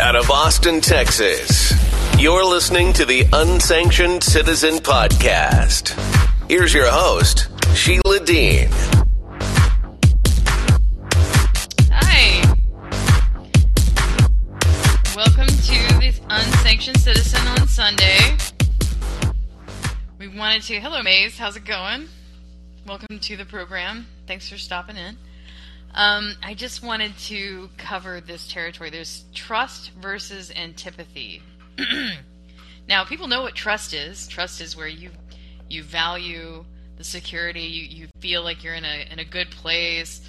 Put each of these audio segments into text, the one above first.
out of Austin, Texas. You're listening to the Unsanctioned Citizen Podcast. Here's your host, Sheila Dean. Hi. Welcome to this Unsanctioned Citizen on Sunday. We wanted to. Hello, Maze. How's it going? Welcome to the program. Thanks for stopping in. Um, I just wanted to cover this territory. There's trust versus antipathy. now, people know what trust is. Trust is where you you value the security. You, you feel like you're in a in a good place.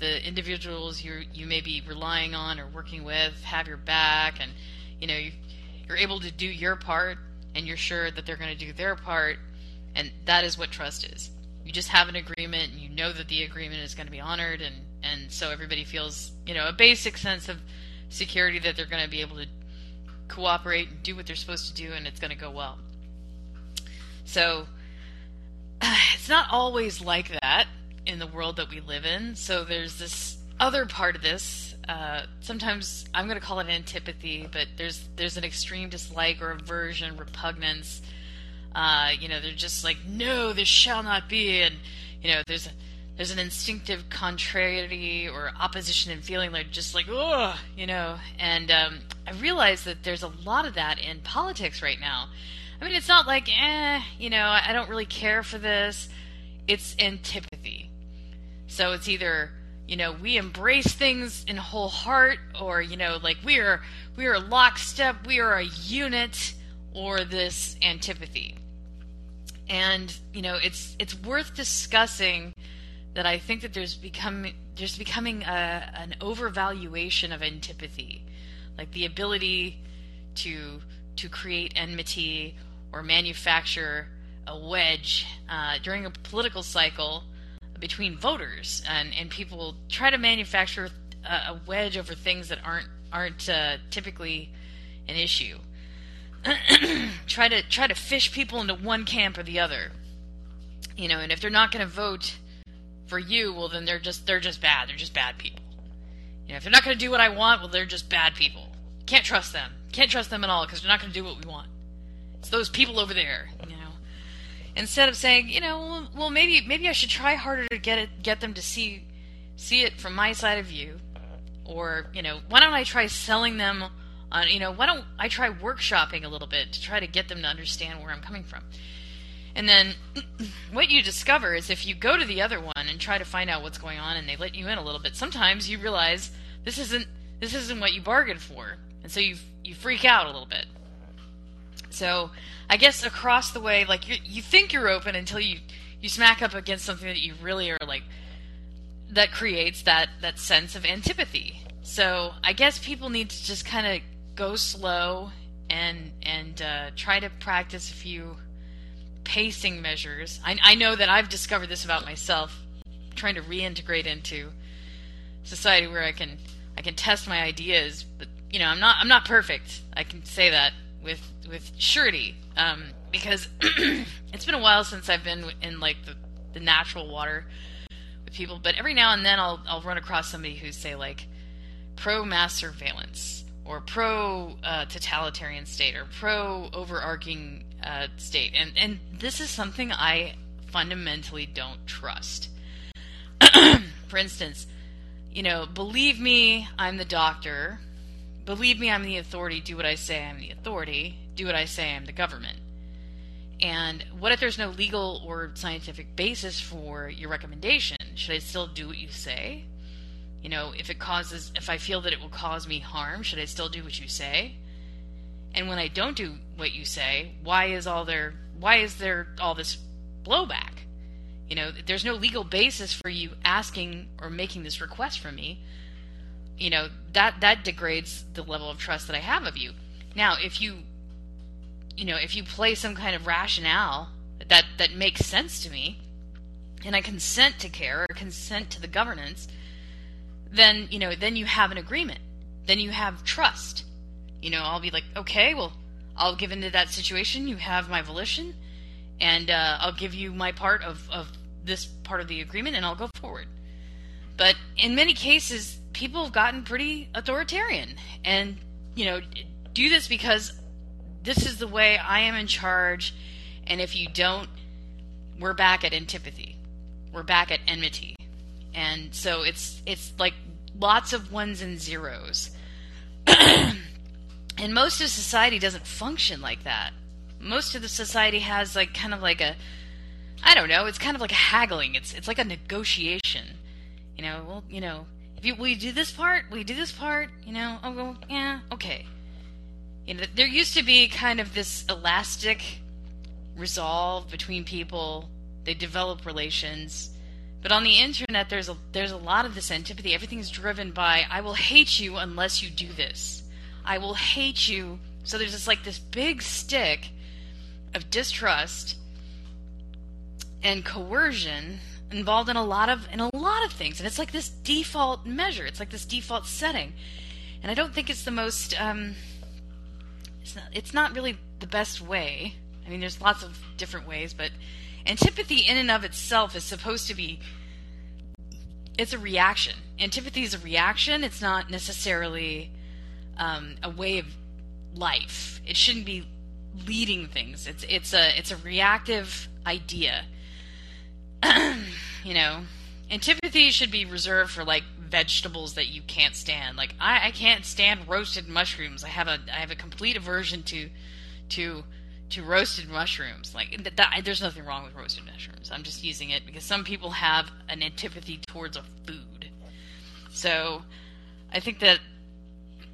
The individuals you you may be relying on or working with have your back, and you know you, you're able to do your part, and you're sure that they're going to do their part, and that is what trust is. You just have an agreement, and you know that the agreement is going to be honored, and and so everybody feels you know a basic sense of security that they're going to be able to cooperate and do what they're supposed to do, and it's going to go well. So it's not always like that in the world that we live in. So there's this other part of this. Uh, sometimes I'm going to call it antipathy, but there's there's an extreme dislike or aversion, repugnance. Uh, you know, they're just like, no, this shall not be, and you know, there's there's an instinctive contrariety or opposition in feeling like just like oh you know and um, i realize that there's a lot of that in politics right now. I mean it's not like eh you know i don't really care for this. It's antipathy. So it's either you know we embrace things in whole heart or you know like we are we are lockstep we are a unit or this antipathy and you know it's it's worth discussing that I think that there's become there's becoming a, an overvaluation of antipathy, like the ability to to create enmity or manufacture a wedge uh, during a political cycle between voters, and and people try to manufacture a, a wedge over things that aren't aren't uh, typically an issue. try to try to fish people into one camp or the other, you know, and if they're not going to vote for you, well then they're just they're just bad. They're just bad people. You know, if they're not going to do what I want, well they're just bad people. Can't trust them. Can't trust them at all because they're not going to do what we want. It's those people over there, you know. Instead of saying, you know, well maybe maybe I should try harder to get it get them to see see it from my side of view or, you know, why don't I try selling them on, you know, why don't I try workshopping a little bit to try to get them to understand where I'm coming from. And then what you discover is if you go to the other one and try to find out what's going on and they let you in a little bit, sometimes you realize this isn't this isn't what you bargained for. And so you you freak out a little bit. So, I guess across the way like you you think you're open until you you smack up against something that you really are like that creates that that sense of antipathy. So, I guess people need to just kind of go slow and and uh, try to practice a few pacing measures. I, I know that I've discovered this about myself, trying to reintegrate into society where I can I can test my ideas, but you know I'm not I'm not perfect. I can say that with with surety um, because it's been a while since I've been in like the, the natural water with people, but every now and then I'll I'll run across somebody who say like pro mass surveillance or pro uh, totalitarian state or pro overarching uh, state, and and this is something I fundamentally don't trust. For instance, you know, believe me, I'm the doctor. Believe me, I'm the authority. Do what I say, I'm the authority. Do what I say, I'm the government. And what if there's no legal or scientific basis for your recommendation? Should I still do what you say? You know, if it causes, if I feel that it will cause me harm, should I still do what you say? And when I don't do what you say, why is all there why is there all this blowback? You know, there's no legal basis for you asking or making this request from me. You know, that that degrades the level of trust that I have of you. Now, if you you know, if you play some kind of rationale that that makes sense to me and I consent to care or consent to the governance, then, you know, then you have an agreement. Then you have trust you know, I'll be like, okay, well, I'll give into that situation. You have my volition, and uh, I'll give you my part of, of this part of the agreement, and I'll go forward. But in many cases, people have gotten pretty authoritarian, and you know, do this because this is the way I am in charge, and if you don't, we're back at antipathy. We're back at enmity. And so it's it's like lots of ones and zeros. and most of society doesn't function like that. Most of the society has like kind of like a I don't know, it's kind of like a haggling. It's it's like a negotiation. You know, well, you know, if you you do this part? we do this part? You know, oh well, yeah, okay. You know, there used to be kind of this elastic resolve between people. They develop relations. But on the internet there's a there's a lot of this antipathy. Everything's driven by I will hate you unless you do this. I will hate you. So there's just like this big stick of distrust and coercion involved in a lot of in a lot of things and it's like this default measure it's like this default setting and i don't think it's the most um, it's not it's not really the best way i mean there's lots of different ways but antipathy in and of itself is supposed to be it's a reaction. Antipathy is a reaction. It's not necessarily um, a way of life. It shouldn't be leading things. It's it's a it's a reactive idea. You know, antipathy should be reserved for like vegetables that you can't stand. Like I, I can't stand roasted mushrooms. I have a I have a complete aversion to to to roasted mushrooms. Like th- that, there's nothing wrong with roasted mushrooms. I'm just using it because some people have an antipathy towards a food. So I think that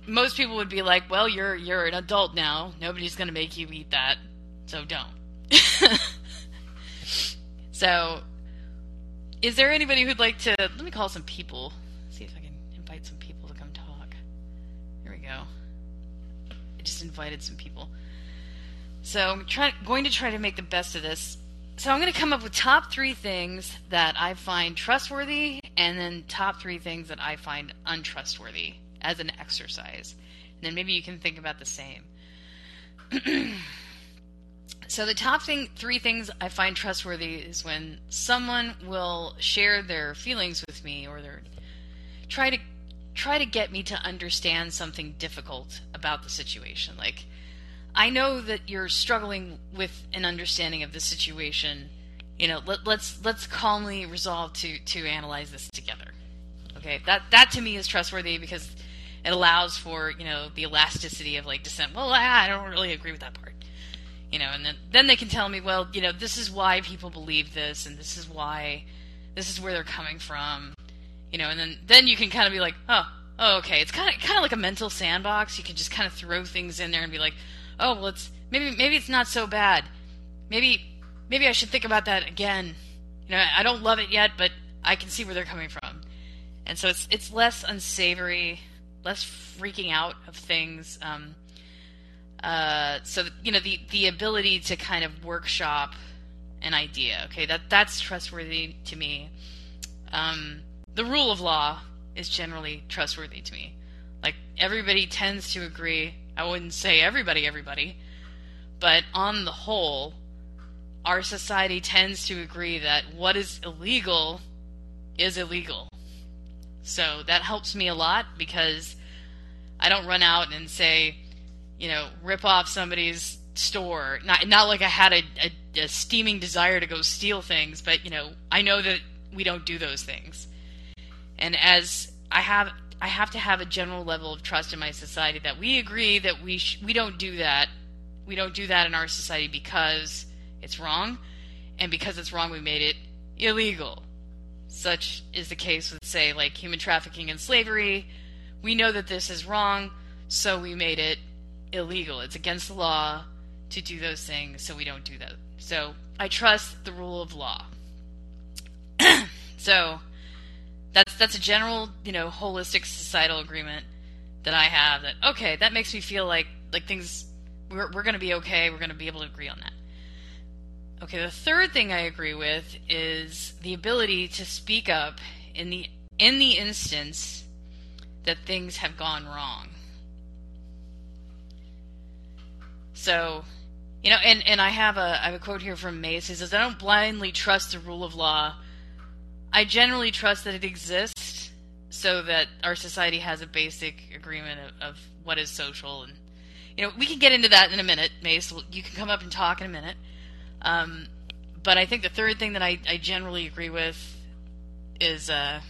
most people would be like, "Well, you're you're an adult now. Nobody's going to make you eat that, so don't." so is there anybody who'd like to? Let me call some people. See if I can invite some people to come talk. Here we go. I just invited some people. So I'm try, going to try to make the best of this. So I'm going to come up with top three things that I find trustworthy, and then top three things that I find untrustworthy as an exercise. And then maybe you can think about the same. So the top thing, three things I find trustworthy is when someone will share their feelings with me, or their try to try to get me to understand something difficult about the situation. Like, I know that you're struggling with an understanding of the situation. You know, let, let's let's calmly resolve to to analyze this together. Okay, that that to me is trustworthy because it allows for you know the elasticity of like dissent. Well, I, I don't really agree with that part you know, and then then they can tell me, well, you know, this is why people believe this, and this is why, this is where they're coming from, you know, and then then you can kind of be like, oh, oh, okay, it's kind of kind of like a mental sandbox. You can just kind of throw things in there and be like, oh, well, it's maybe maybe it's not so bad, maybe maybe I should think about that again. You know, I don't love it yet, but I can see where they're coming from, and so it's it's less unsavory, less freaking out of things. Um, uh, so you know the the ability to kind of workshop an idea. Okay, that that's trustworthy to me. Um, the rule of law is generally trustworthy to me. Like everybody tends to agree. I wouldn't say everybody, everybody, but on the whole, our society tends to agree that what is illegal is illegal. So that helps me a lot because I don't run out and say, you know, rip off somebody's store. Not not like I had a, a, a steaming desire to go steal things, but you know, I know that we don't do those things. And as I have I have to have a general level of trust in my society that we agree that we sh- we don't do that. We don't do that in our society because it's wrong, and because it's wrong, we made it illegal. Such is the case with, say, like human trafficking and slavery. We know that this is wrong, so we made it illegal. It's against the law to do those things, so we don't do that. So I trust the rule of law. so that's that's a general, you know, holistic societal agreement that I have that okay, that makes me feel like like things we're we're going to be okay, we're going to be able to agree on that. Okay, the third thing I agree with is the ability to speak up in the in the instance that things have gone wrong. So, you know, and, and I have a I have a quote here from Mace. He says, "I don't blindly trust the rule of law. I generally trust that it exists, so that our society has a basic agreement of, of what is social and you know we can get into that in a minute mace. You can come up and talk in a minute. Um, but i think the third thing that i, I generally agree with is uh,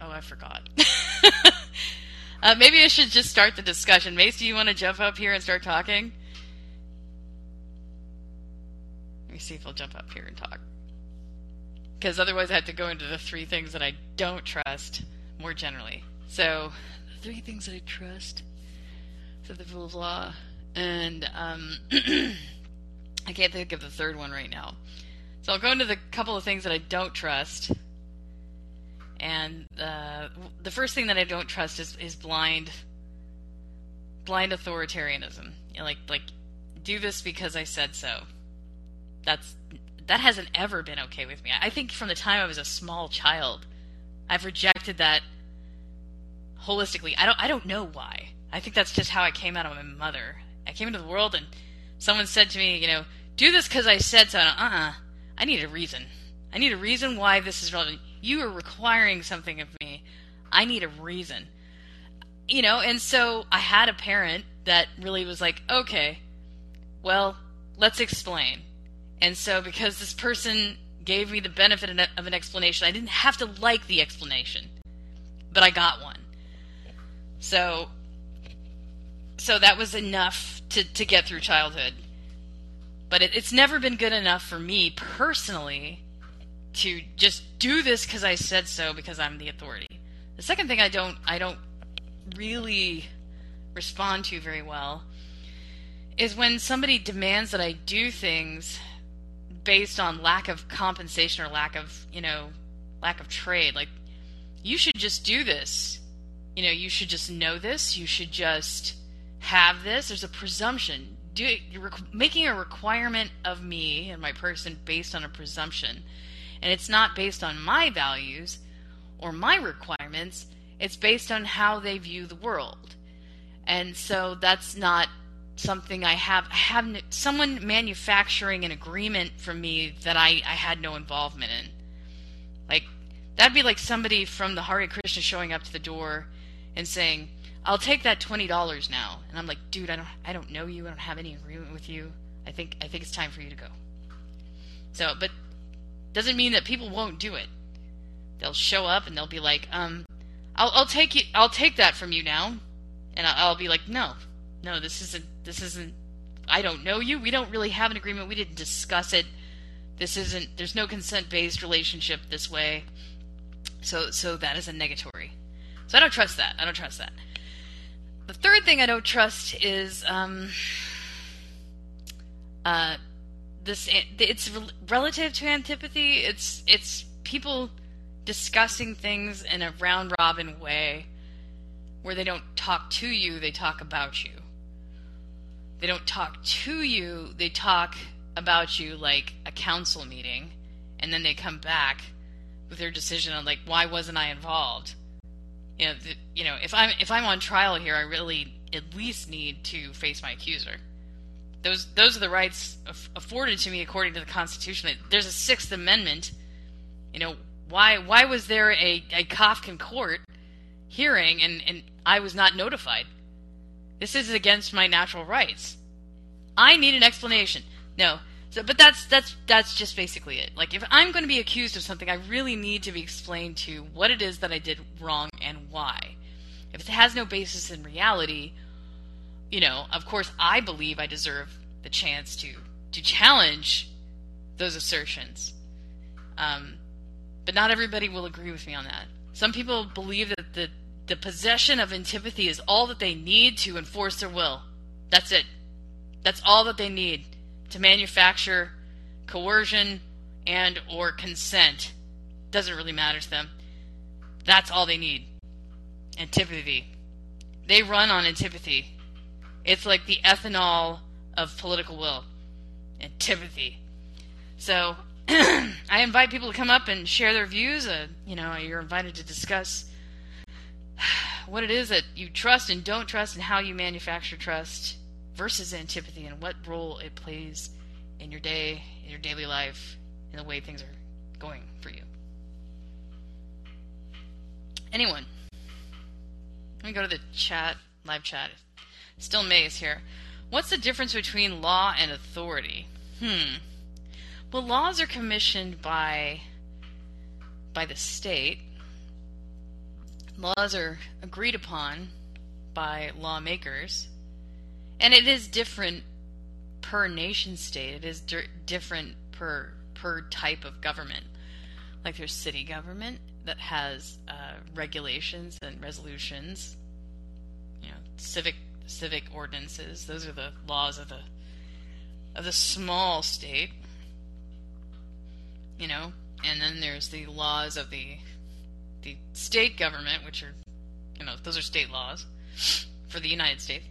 oh i forgot. Uh, maybe i should just start the discussion. Mace do you want to jump up here and start talking? Let me see if i'll jump up here and talk because otherwise i have to go into the three things that i don't trust more generally. So, the three things that I trust for the rule of law, and um, I can't think of the third one right now. So I'll go into the couple of things that I don't trust. And uh, the first thing that I don't trust is, is blind, blind authoritarianism. You know, like like do this because I said so. That's that hasn't ever been okay with me. I think from the time I was a small child, I've rejected that holistically. I don't I don't know why. I think that's just how I came out of my mother. I came into the world and someone said to me, you know, do this because I said so. Uh-uh. I need a reason. I need a reason why this is relevant. You are requiring something of me. I need a reason. You know, and so I had a parent that really was like, okay, well, let's explain. And so because this person gave me the benefit of an explanation. I didn't have to like the explanation, but I got one. So, so that was enough to, to get through childhood. But it, it's never been good enough for me personally to just do this because I said so because I'm the authority. The second thing I don't I don't really respond to very well is when somebody demands that I do things based on lack of compensation or lack of, you know, lack of trade. Like, you should just do this. You know, you should just know this. You should just have this. There's a presumption. Do it, you're making a requirement of me and my person based on a presumption, and it's not based on my values or my requirements. It's based on how they view the world, and so that's not something I have I have someone manufacturing an agreement from me that I, I had no involvement in. Like that'd be like somebody from the Hare Krishna showing up to the door and saying, "I'll take that twenty dollars now," and I'm like, "Dude, I don't I don't know you. I don't have any agreement with you. I think I think it's time for you to go." So, but doesn't mean that people won't do it. They'll show up and they'll be like, "Um, I'll I'll take you I'll take that from you now," and I'll, I'll be like, "No, no, this isn't this isn't I don't know you. We don't really have an agreement. We didn't discuss it. This isn't there's no consent-based relationship this way. So so that is a negatory. So I don't trust that. I don't trust that. The third thing I don't trust is um uh this it's relative to antipathy. It's it's people discussing things in a round robin way where they don't talk to you, they talk about you they don't talk to you, they talk about you like a council meeting, and then they come back with their decision on like why wasn't I involved? You know, the, you know, if I'm if I'm on trial here, I really at least need to face my accuser. Those those are the rights afforded to me according to the Constitution. There's a Sixth Amendment. You know, why why was there a, a Kafkan court hearing and, and I was not notified? This is against my natural rights. I need an explanation. No. So, but that's that's that's just basically it. Like if I'm going to be accused of something, I really need to be explained to what it is that I did wrong and why. If it has no basis in reality, you know, of course I believe I deserve the chance to to challenge those assertions. Um, but not everybody will agree with me on that. Some people believe that the the possession of antipathy is all that they need to enforce their will. That's it. That's all that they need to manufacture coercion and or consent. Doesn't really matter to them. That's all they need. Antipathy. They run on antipathy. It's like the ethanol of political will. Antipathy. So I invite people to come up and share their views. Uh, you know, you're invited to discuss what it is that you trust and don't trust and how you manufacture trust versus antipathy and what role it plays in your day, in your daily life, in the way things are going for you. Anyone? Let me go to the chat, live chat. Still Maze here. What's the difference between law and authority? Hmm. Well, laws are commissioned by by the state. Laws are agreed upon by lawmakers, and it is different per nation state. It is di- different per per type of government. Like there's city government that has uh, regulations and resolutions. You know, civic civic ordinances. Those are the laws of the of the small state. You know, and then there's the laws of the the state government, which are you know those are state laws for the United States.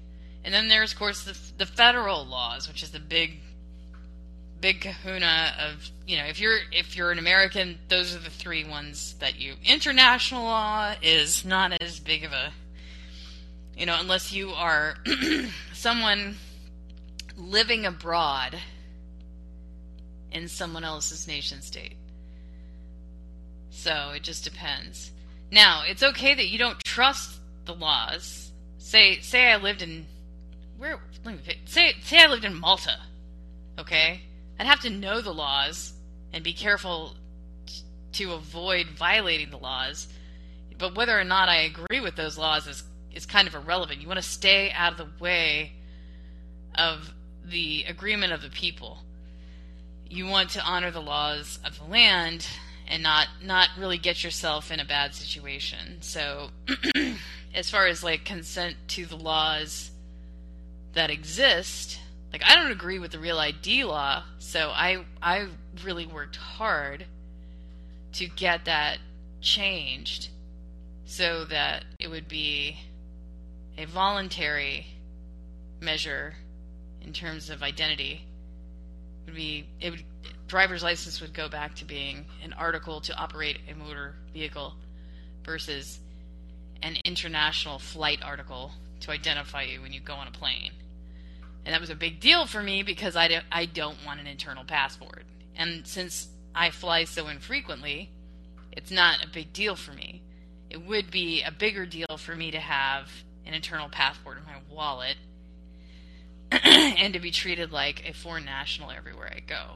And then there's, of course, the, the federal laws, which is the big, big kahuna of you know if you're if you're an American, those are the three ones that you. International law is not as big of a, you know, unless you are someone living abroad in someone else's nation state. So it just depends. Now, it's okay that you don't trust the laws. Say say I lived in where let me say say I lived in Malta. Okay? I'd have to know the laws and be careful t- to avoid violating the laws. But whether or not I agree with those laws is is kind of irrelevant. You want to stay out of the way of the agreement of the people. You want to honor the laws of the land and not not really get yourself in a bad situation. So as far as like consent to the laws that exist, like I don't agree with the real ID law, so I I really worked hard to get that changed so that it would be a voluntary measure in terms of identity would be it would driver's license would go back to being an article to operate a motor vehicle versus an international flight article to identify you when you go on a plane. And that was a big deal for me because I, do, I don't want an internal passport. And since I fly so infrequently, it's not a big deal for me. It would be a bigger deal for me to have an internal passport in my wallet and to be treated like a foreign national everywhere I go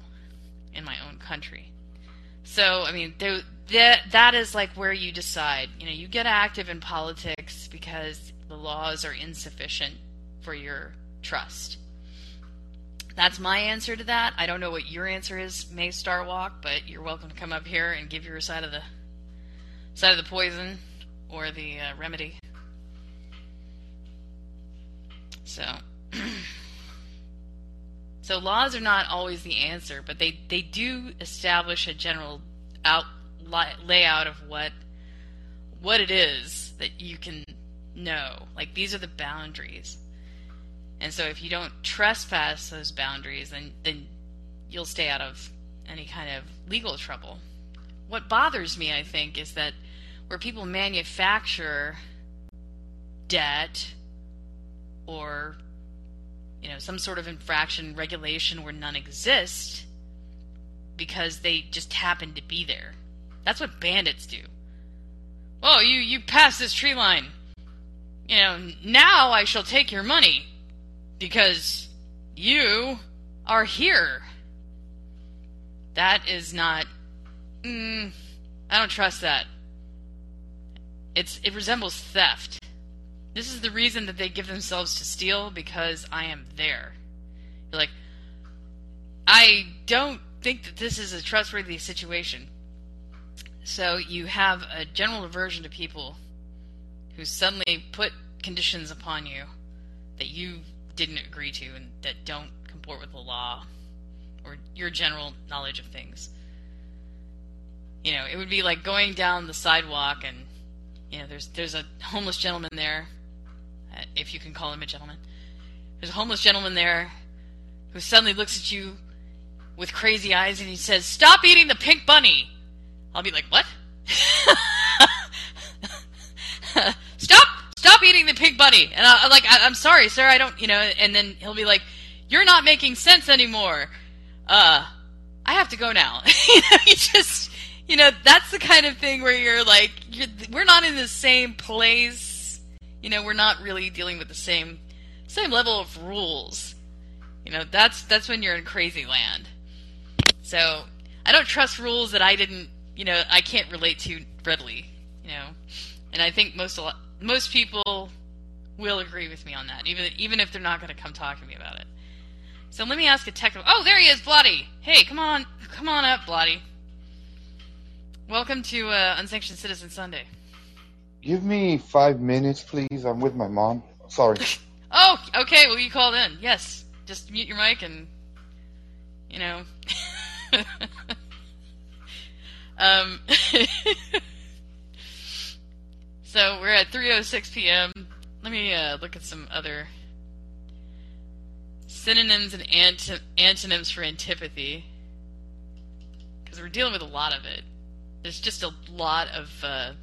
in my own country. So, I mean, that that is like where you decide. You know, you get active in politics because the laws are insufficient for your trust. That's my answer to that. I don't know what your answer is, May Starwalk, but you're welcome to come up here and give your side of the side of the poison or the uh, remedy. So. So laws are not always the answer, but they, they do establish a general out layout of what what it is that you can know. Like these are the boundaries. And so if you don't trespass those boundaries, then then you'll stay out of any kind of legal trouble. What bothers me, I think, is that where people manufacture debt or you know, some sort of infraction regulation where none exist because they just happen to be there. That's what bandits do. Oh, you you passed this tree line. You know, now I shall take your money because you are here. That is not. Mm, I don't trust that. It's it resembles theft. This is the reason that they give themselves to steal because I am there. You're like, I don't think that this is a trustworthy situation. So you have a general aversion to people who suddenly put conditions upon you that you didn't agree to and that don't comport with the law or your general knowledge of things. You know, it would be like going down the sidewalk and you know, there's there's a homeless gentleman there if you can call him a gentleman. There's a homeless gentleman there who suddenly looks at you with crazy eyes and he says, "Stop eating the pink bunny." I'll be like, "What?" stop! Stop eating the pink bunny. And I, am like, I, am sorry, sir. I don't, you know. And then he'll be like, "You're not making sense anymore." Uh, I have to go now. you know, he just you know, that's the kind of thing where you're like, you're, we're not in the same place. You know, we're not really dealing with the same same level of rules. You know, that's that's when you're in crazy land. So I don't trust rules that I didn't, you know, I can't relate to readily. You know, and I think most most people will agree with me on that, even even if they're not going to come talk to me about it. So let me ask a technical. Oh, there he is, Bloody. Hey, come on, come on up, Bloody. Welcome to uh, Unsanctioned Citizen Sunday. Give me five minutes, please. I'm with my mom. Sorry. oh, okay. Well, you called in. Yes. Just mute your mic and, you know. um. so we're at 3:06 p.m. Let me uh, look at some other synonyms and ant- antonyms for antipathy because we're dealing with a lot of it. There's just a lot of uh,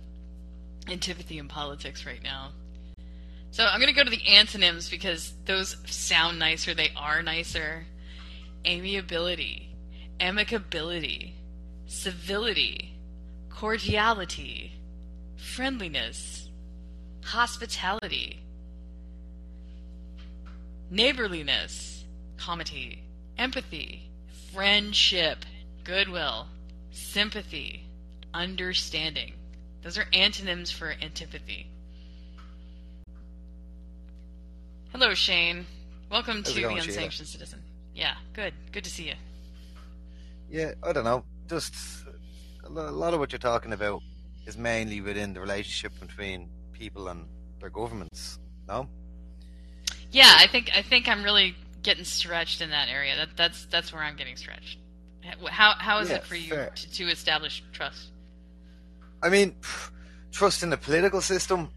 antipathy in politics right now. So I'm going to go to the antonyms because those sound nicer. They are nicer. Amiability, amicability, civility, cordiality, friendliness, hospitality, neighborliness, comity, empathy, friendship, goodwill, sympathy, understanding. Those are antonyms for antipathy. Hello, Shane. Welcome How's to the Unsanctioned Citizen. Yeah, good. Good to see you. Yeah, I don't know. Just a lot of what you're talking about is mainly within the relationship between people and their governments. No, Yeah, I think I think I'm really getting stretched in that area. That that's that's where I'm getting stretched. How how is Yeah, it for you to, to establish trust? I mean, trust in the political system.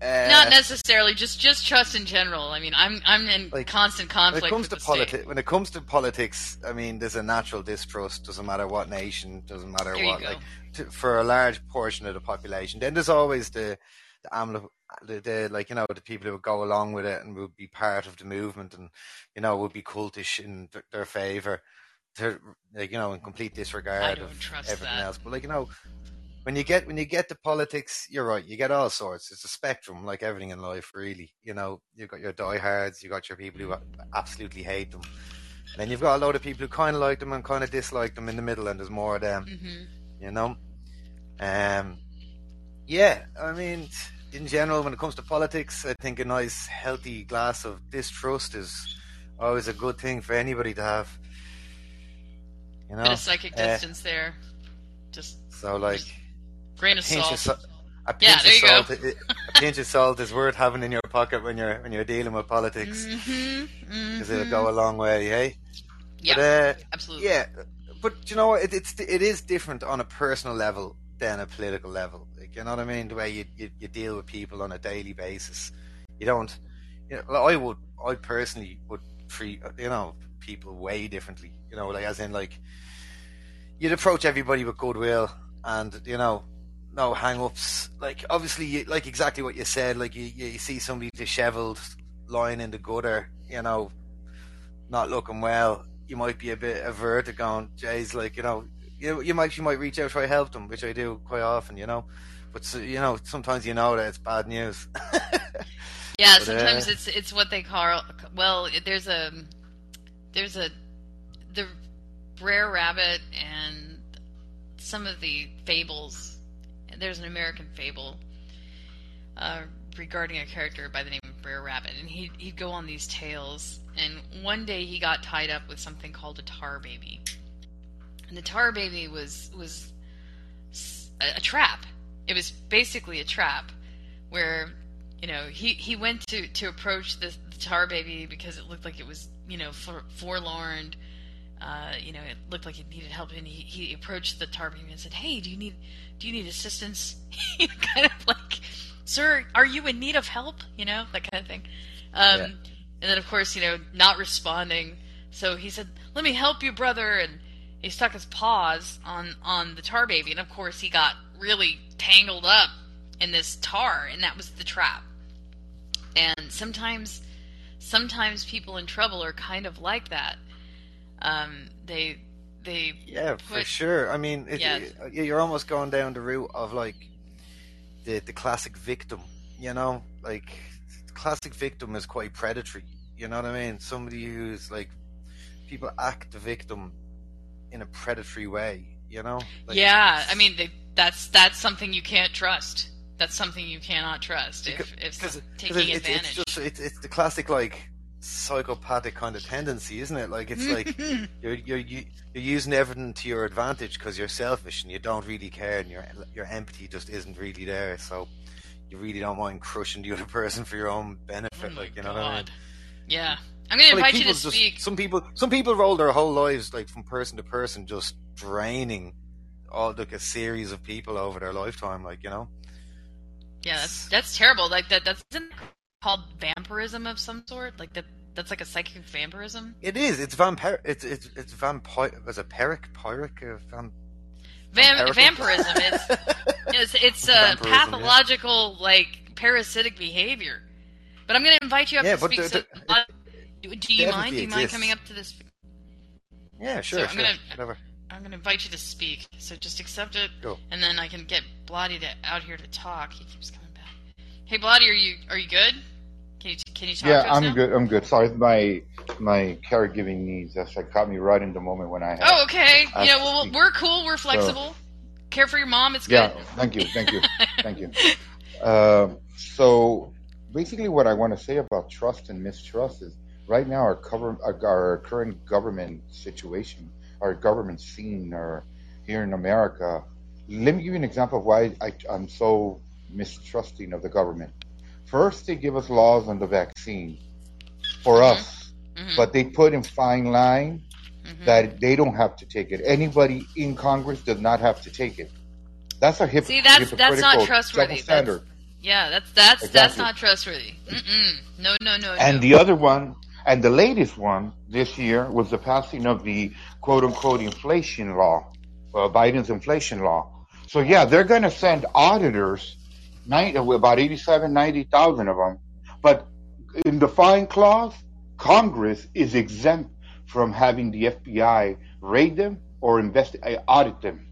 Uh, Not necessarily, just just trust in general. I mean, I'm I'm in Like, constant When conflict it comes with to politics, when it comes to politics, I mean, there's a natural distrust. Doesn't matter what nation, doesn't matter There what. Like to, for a large portion of the population, then there's always the the, amla- the the like you know the people who would go along with it and would be part of the movement and you know would be cultish in th- their favor, to like you know in complete disregard of everything that. else. But like you know. When you get when you get to politics, you're right. You get all sorts. It's a spectrum, like everything in life, really. You know, you've got your diehards, you've got your people who absolutely hate them, and then you've got a lot of people who kind of like them and kind of dislike them in the middle, and there's more of them, hmm you know. Um, yeah, I mean, in general, when it comes to politics, I think a nice, healthy glass of distrust is always a good thing for anybody to have. You know, Bit of psychic uh, distance there. Just so like grain of pinch salt. of salt. A Yeah, pinch go. of salt, a pinch of salt is worth having in your pocket when you're when you're dealing with politics because it'll go a long way, hey. Yeah, But, uh, absolutely. Yeah, but you know what? It, it's it is different on a personal level than a political level. Like, you know what I mean? The way you, you you deal with people on a daily basis, you don't. You know, I would, I personally would treat you know people way differently. You know, like as in like you'd approach everybody with goodwill and you know no hang-ups. Like obviously, like exactly what you said. Like you, you see somebody dishevelled lying in the gutter, you know, not looking well. You might be a bit avert going, Jay's like you know, you you might you might reach out try to help them, which I do quite often, you know. But you know, sometimes you know that it's bad news. Yeah, But, sometimes uh, it's it's what they call well. There's a there's a the Brer Rabbit and some of the fables. There's an American fable uh, regarding a character by the name of Brer Rabbit, and he'd, he'd go on these tales. And one day he got tied up with something called a tar baby, and the tar baby was was a, a trap. It was basically a trap where you know he he went to to approach the, the tar baby because it looked like it was you know for, forlorn uh, you know it looked like it needed help and he, he approached the tar baby and said hey do you need do you need assistance? Kind of like sir are you in need of help? You know that kind of thing. Um, Yeah. and then of course you know not responding. So he said let me help you brother and he stuck his paws on on the tar baby. And of course he got really tangled up in this tar and that was the trap. And sometimes sometimes people in trouble are kind of like that um, they they Yeah, for sure. I mean, it, Yeah. it- you're almost going down the route of like the the classic victim. You know, like classic victim is quite predatory. You know what I mean? Somebody who's like people act the victim in a predatory way. You know? Like, yeah, I mean they, that's that's something you can't trust. That's something you cannot trust if if because some- because taking it's, advantage. it's just it's, it's the classic like psychopathic kind of tendency, isn't it? Like it's like you're you're you- you're using everything to your advantage because you're selfish and you don't really care, and your your empathy just isn't really there. So you really don't mind crushing the other person for your own benefit, Oh like you know what I mean? Yeah, I'm gonna Like, invite you to just- speak. Some people, some people roll their whole lives like from person to person, just draining all like a series of people over their lifetime, like you know. Yeah, that's that's terrible. Like that that's called vampirism of some sort. Like that that's like a psychic vampirism. It is. It's vampire. It's it's it's vampire. Was it Peric? Pyric? Uh, vam- Vam- vampirism is it's it's a Vampirism, yeah. pathological like parasitic behavior. But I'm gonna invite you up Yeah, to speak. the- so, the- uh, do, do you mind? Do you mind exists. coming up to this? yeah, sure, So I'm sure, gonna- whatever. I'm gonna invite you to speak. So just accept it, and then I can get Blotty to, out here to talk. He keeps coming. Hey, Blotty, are you are you good? Can you can you talk Yeah, to us I'm now? good. I'm good. Sorry, my my caregiving needs. That's like caught me right in the moment when I had. Oh, okay. I Yeah, well, speak. we're cool. We're flexible. Care for your mom. It's Yeah, good. thank you, thank you, thank you. Um, so basically, what I want to say about trust and mistrust is right now our cover our, our current government situation, our government scene, or here in America. Let me give you an example of why I, I'm so mistrusting of the government. First, they give us laws on the vaccine for Mhm. us, Mhm, but they put in fine line mhm. that they don't have to take it. Anybody in Congress does not have to take it. That's a hip- See, that's- that's not hypocritical trustworthy. standard. Yeah, that's that's that's not trustworthy. Mm-mm. No, no, no, And no. the other one, and the latest one this year was the passing of the quote unquote inflation law, uh, Biden's inflation law. So yeah, they're going to send auditors, nine, about 87, 90,000 of them. But in the fine clause, Congress is exempt from having the FBI raid them or invest, uh, audit them.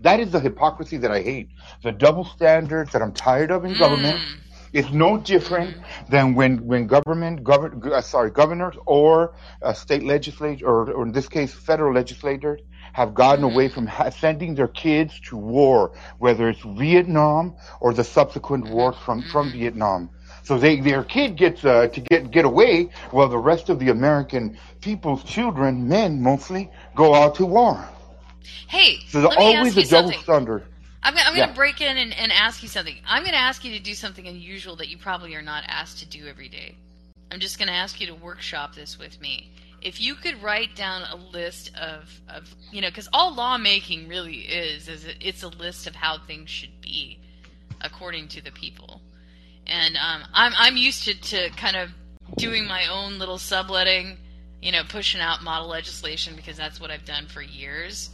That is the hypocrisy that I hate. The double standards that I'm tired of in government. Mm. It's no different than when when government, govern, uh, sorry, governors or uh, state legislators, or, or in this case, federal legislators, have gotten mm-hmm. away from ha- sending their kids to war, whether it's Vietnam or the subsequent mm-hmm. wars from from mm-hmm. Vietnam. So they their kid gets uh, to get get away, while the rest of the American people's children, men mostly, go out to war. Hey, So there's always a double standard. I'm I'm gonna Yeah. break in and, and ask you something. I'm gonna ask you to do something unusual that you probably are not asked to do every day. I'm just gonna ask you to workshop this with me. If you could write down a list of, of you know, because all lawmaking really is is it, it's a list of how things should be, according to the people. And um, I'm I'm used to, to kind of doing my own little subletting, you know, pushing out model legislation because that's what I've done for years.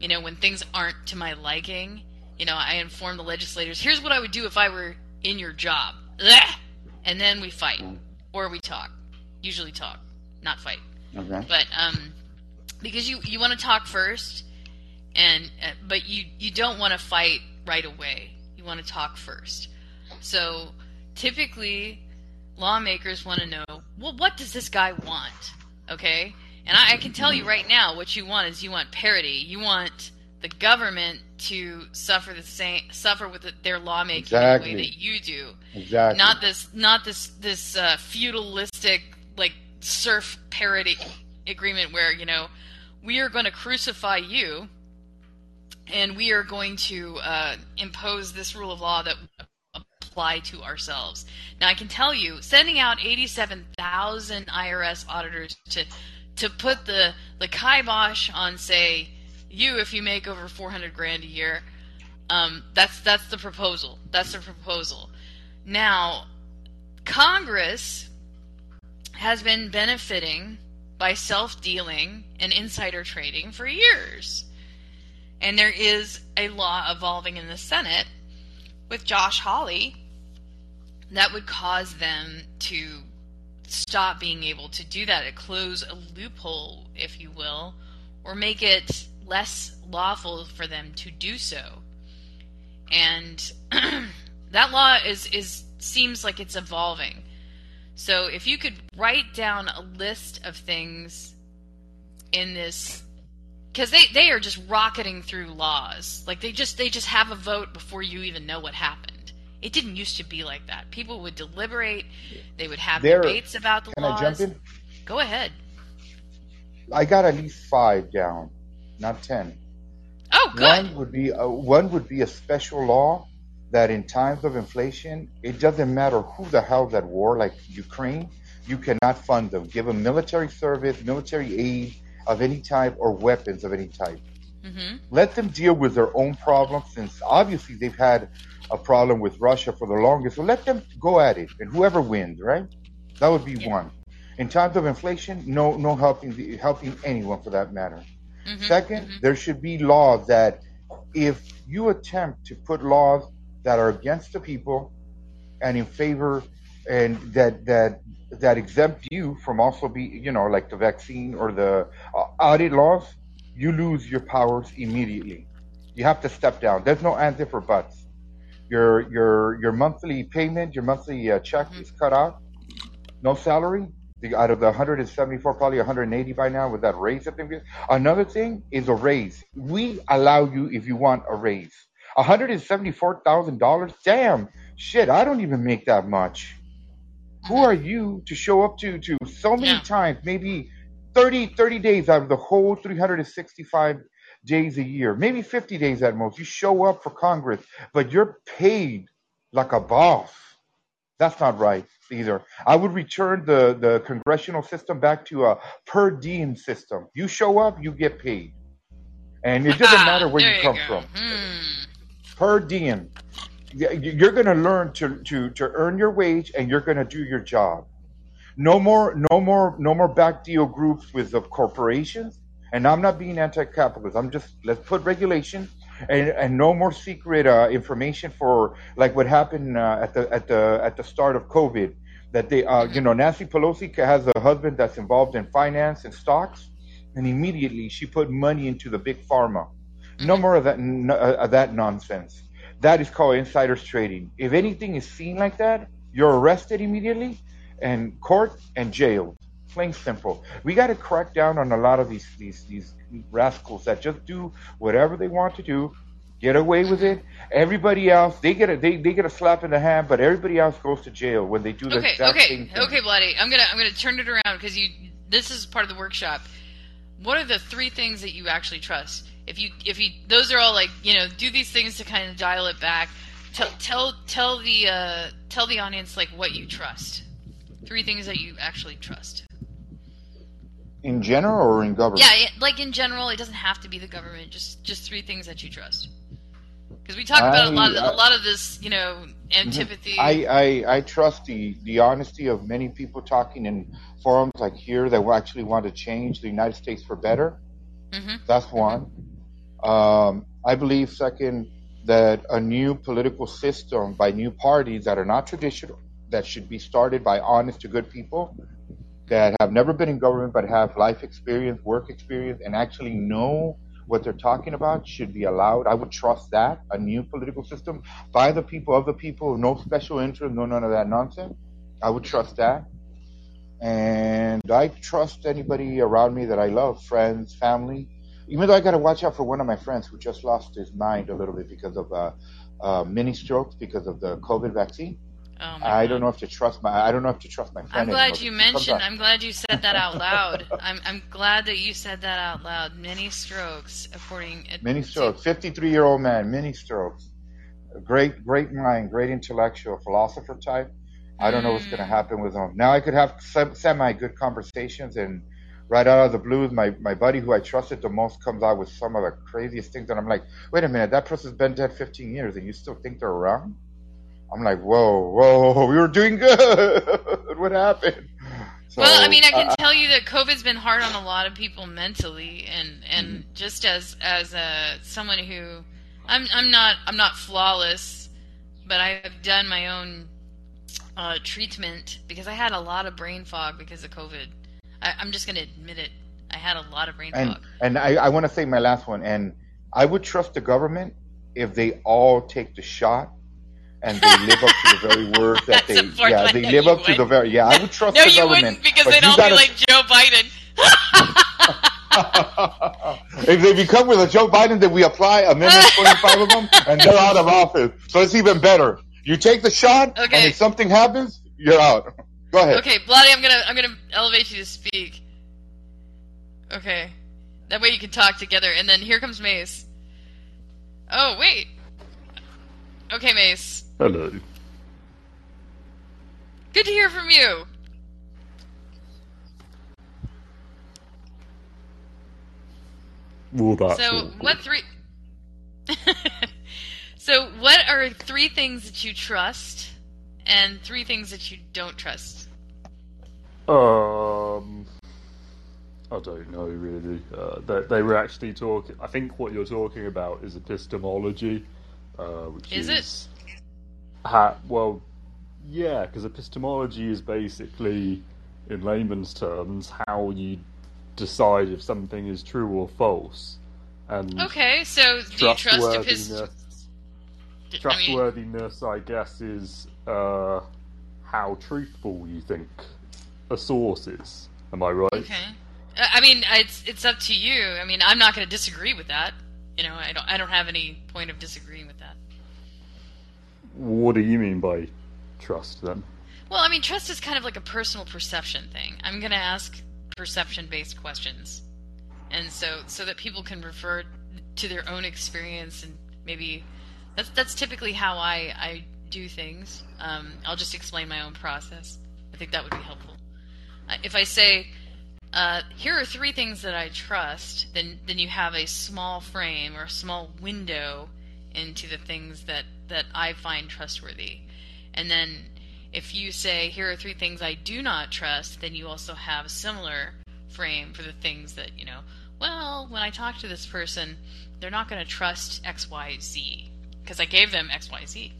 You know, when things aren't to my liking, you know, I inform the legislators, here's what I would do if I were in your job. And then we fight. Or we talk. Usually talk, not fight. Okay. But um because you you want to talk first and uh, but you you don't want to fight right away. You want to talk first. So typically lawmakers want to know, well what does this guy want? Okay? And I, I can tell you right now what you want is you want parity. You want the government to suffer the same suffer with the, their lawmaking Exactly. the way that you do Exactly. not this not this this uh, feudalistic like serf parity agreement where you know we are going to crucify you and we are going to uh, impose this rule of law that apply to ourselves. Now i can tell you sending out 87000 irs auditors to to put the the kibosh on say you if you make over 400 grand a year um, that's that's the proposal. That's the proposal. Now, Congress has been benefiting by self dealing and insider trading for years. And there is a law evolving in the Senate with Josh Hawley that would cause them to stop being able to do that, to close a loophole, if you will, or make it less lawful for them to do so. And that law is is seems like it's evolving. So if you could write down a list of things in this because they, they are just rocketing through laws. Like they just they just have a vote before you even know what happened. It didn't used to be like that. People would deliberate. They would have There- debates about the laws. Can laws. I jump in? Go ahead. I got at least five down, not ten. Oh, good. One would be a, one would be a special law that in times of inflation, it doesn't matter who the hell's at war, like Ukraine, you cannot fund them. Give them military service, military aid of any type, or weapons of any type. hmm Let them deal with their own problems, since obviously they've had a problem with Russia for the longest. So let them go at it, and whoever wins, right? That would be Yeah. one. In times of inflation, no, no helping the, helping anyone for that matter. hmm 2nd there should be laws that if you attempt to put laws that are against the people and in favor and that that that exempt you from also be you know like the vaccine or the uh, audit laws, you lose your powers immediately. You have to step down. There's no ands if or buts. Your your your monthly payment, your monthly uh, check is cut out. No salary. The, out of the 174, probably 180 by now with that raise that they give. Another thing is a raise. We allow you if you want a raise. $174,000. Damn, shit, I don't even make that much. Who are you to show up to to so many Yeah. times, maybe 30 30 days out of the whole 365 days a year, maybe 50 days at most. You show up for Congress, but you're paid like a boss. That's not right either. I would return the, the congressional system back to a per diem system. You show up, you get paid. And it doesn't matter where you come go. from. Hmm. Per diem. You're going to learn to, to, to earn your wage and you're going to do your job. No more, no more, no more back deal groups with the corporations. And I'm not being anti-capitalist. I'm just let's put regulation and, and no more secret uh, information for like what happened uh, at the at the at the start of COVID. That they, uh, you know, Nancy Pelosi has a husband that's involved in finance and stocks, and immediately she put money into the big pharma. No more of that n- uh, of that nonsense. That is called insiders trading. If anything is seen like that, you're arrested immediately, and court and jailed. Plain simple. We got to crack down on a lot of these these these rascals that just do whatever they want to do, get away with it. Everybody else, they get a they, they get a slap in the hand, but everybody else goes to jail when they do the Okay, exact okay, same thing. okay, Bloody. I'm gonna I'm gonna turn it around because you. This is part of the workshop. What are the three things that you actually trust? If you if you those are all like you know do these things to kind of dial it back. Tell tell tell the uh, tell the audience like what you trust. Three things that you actually trust. In general or in government? Yeah, like in general, it doesn't have to be the government. Just just three things that you trust. Because we talk about a lot of I- a lot of this, you know, antipathy. I, I, I trust the, the honesty of many people talking in forums like here that will actually want to change the United States for better. Mhm. That's one. Um, I believe, second, that a new political system by new parties that are not traditional, that should be started by honest to good people that have never been in government but have life experience, work experience, and actually know what they're talking about should be allowed. I would trust that, a new political system by the people, of the people, no special interest, no none of that nonsense. I would trust that. And I trust anybody around me that I love, friends, family. Even though I got to watch out for one of my friends who just lost his mind a little bit because of uh, uh, mini strokes because of the COVID vaccine. oh I God. don't know if to trust my. I don't know if to trust my friend. I'm glad anymore you mentioned. I'm glad you said that out loud. I'm I'm glad that you said that out loud. Many strokes, according Mini to- strokes. 53 year old man, mini strokes. Great, great mind, great intellectual, philosopher type. I don't know what's going to Mm. happen with him. Now I could have semi good conversations, and right out of the blues, my, my buddy who I trusted the most comes out with some of the craziest things. And I'm like, wait a minute, that person's been dead 15 years, and you still think they're around? I'm like, whoa, whoa, we were doing good. what happened? So, well, I mean, I can uh, tell you that COVID's been hard on a lot of people mentally, and and Mm-hmm. just as as a someone who, I'm I'm not I'm not flawless, but I have done my own uh, treatment because I had a lot of brain fog because of COVID. I, I'm just going to admit it. I had a lot of brain And fog. and I, I want to say my last one. And I would trust the government if they all take the shot and they live up to the very words that they yeah they live up to the very yeah I would trust No, the you government wouldn't because they'd all gotta- be like Joe Biden. if they become with a Joe Biden, then we apply Amendment 25 of them, and they're out of office. So it's even better. You take the shot, Okay. and if something happens, you're out. Go ahead. Okay, Bloody, I'm gonna I'm gonna elevate you to speak. Okay, that way you can talk together. And then here comes Mace. Oh wait. Okay, Mace. Hello. Good to hear from you. Well, that's so awkward. what three? so what are three things that you trust, and three things that you don't trust? Um, I don't know really. Uh, they, they were actually talking. I think what you're talking about is epistemology, uh, which Is is, it? Ha, well, yeah, because epistemology is basically, in layman's terms, how you decide if something is true or false. And Okay, so do you trust trustworthiness. I mean, trustworthiness, I guess, is uh, how truthful you think a source is. Am I right? Okay. Uh, I mean, it's it's up to you. I mean, I'm not going to disagree with that. You know, I don't I don't have any point of disagreeing with that. What do you mean by trust then? Well, I mean, trust is kind of like a personal perception thing. I'm going to ask perception-based questions, and so so that people can refer to their own experience and maybe that's that's typically how I I do things. Um, I'll just explain my own process. I think that would be helpful. Uh, if I say, uh, "Here are three things that I trust," then then you have a small frame or a small window into the things that that I find trustworthy, and then if you say, "Here are three things I do not trust," then you also have a similar frame for the things that you know. Well, when I talk to this person, they're not going to trust X, Y, Z because I gave them X, Y, Z.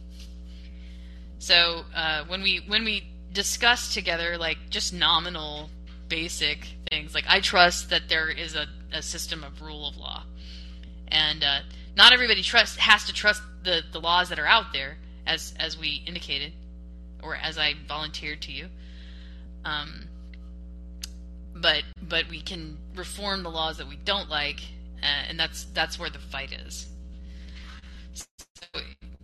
So uh, when we when we discuss together like just nominal basic things, like I trust that there is a, a system of rule of law, and uh, not everybody trust has to trust the, the laws that are out there, as as we indicated, or as I volunteered to you. Um, but but we can reform the laws that we don't like, uh, and that's that's where the fight is. So,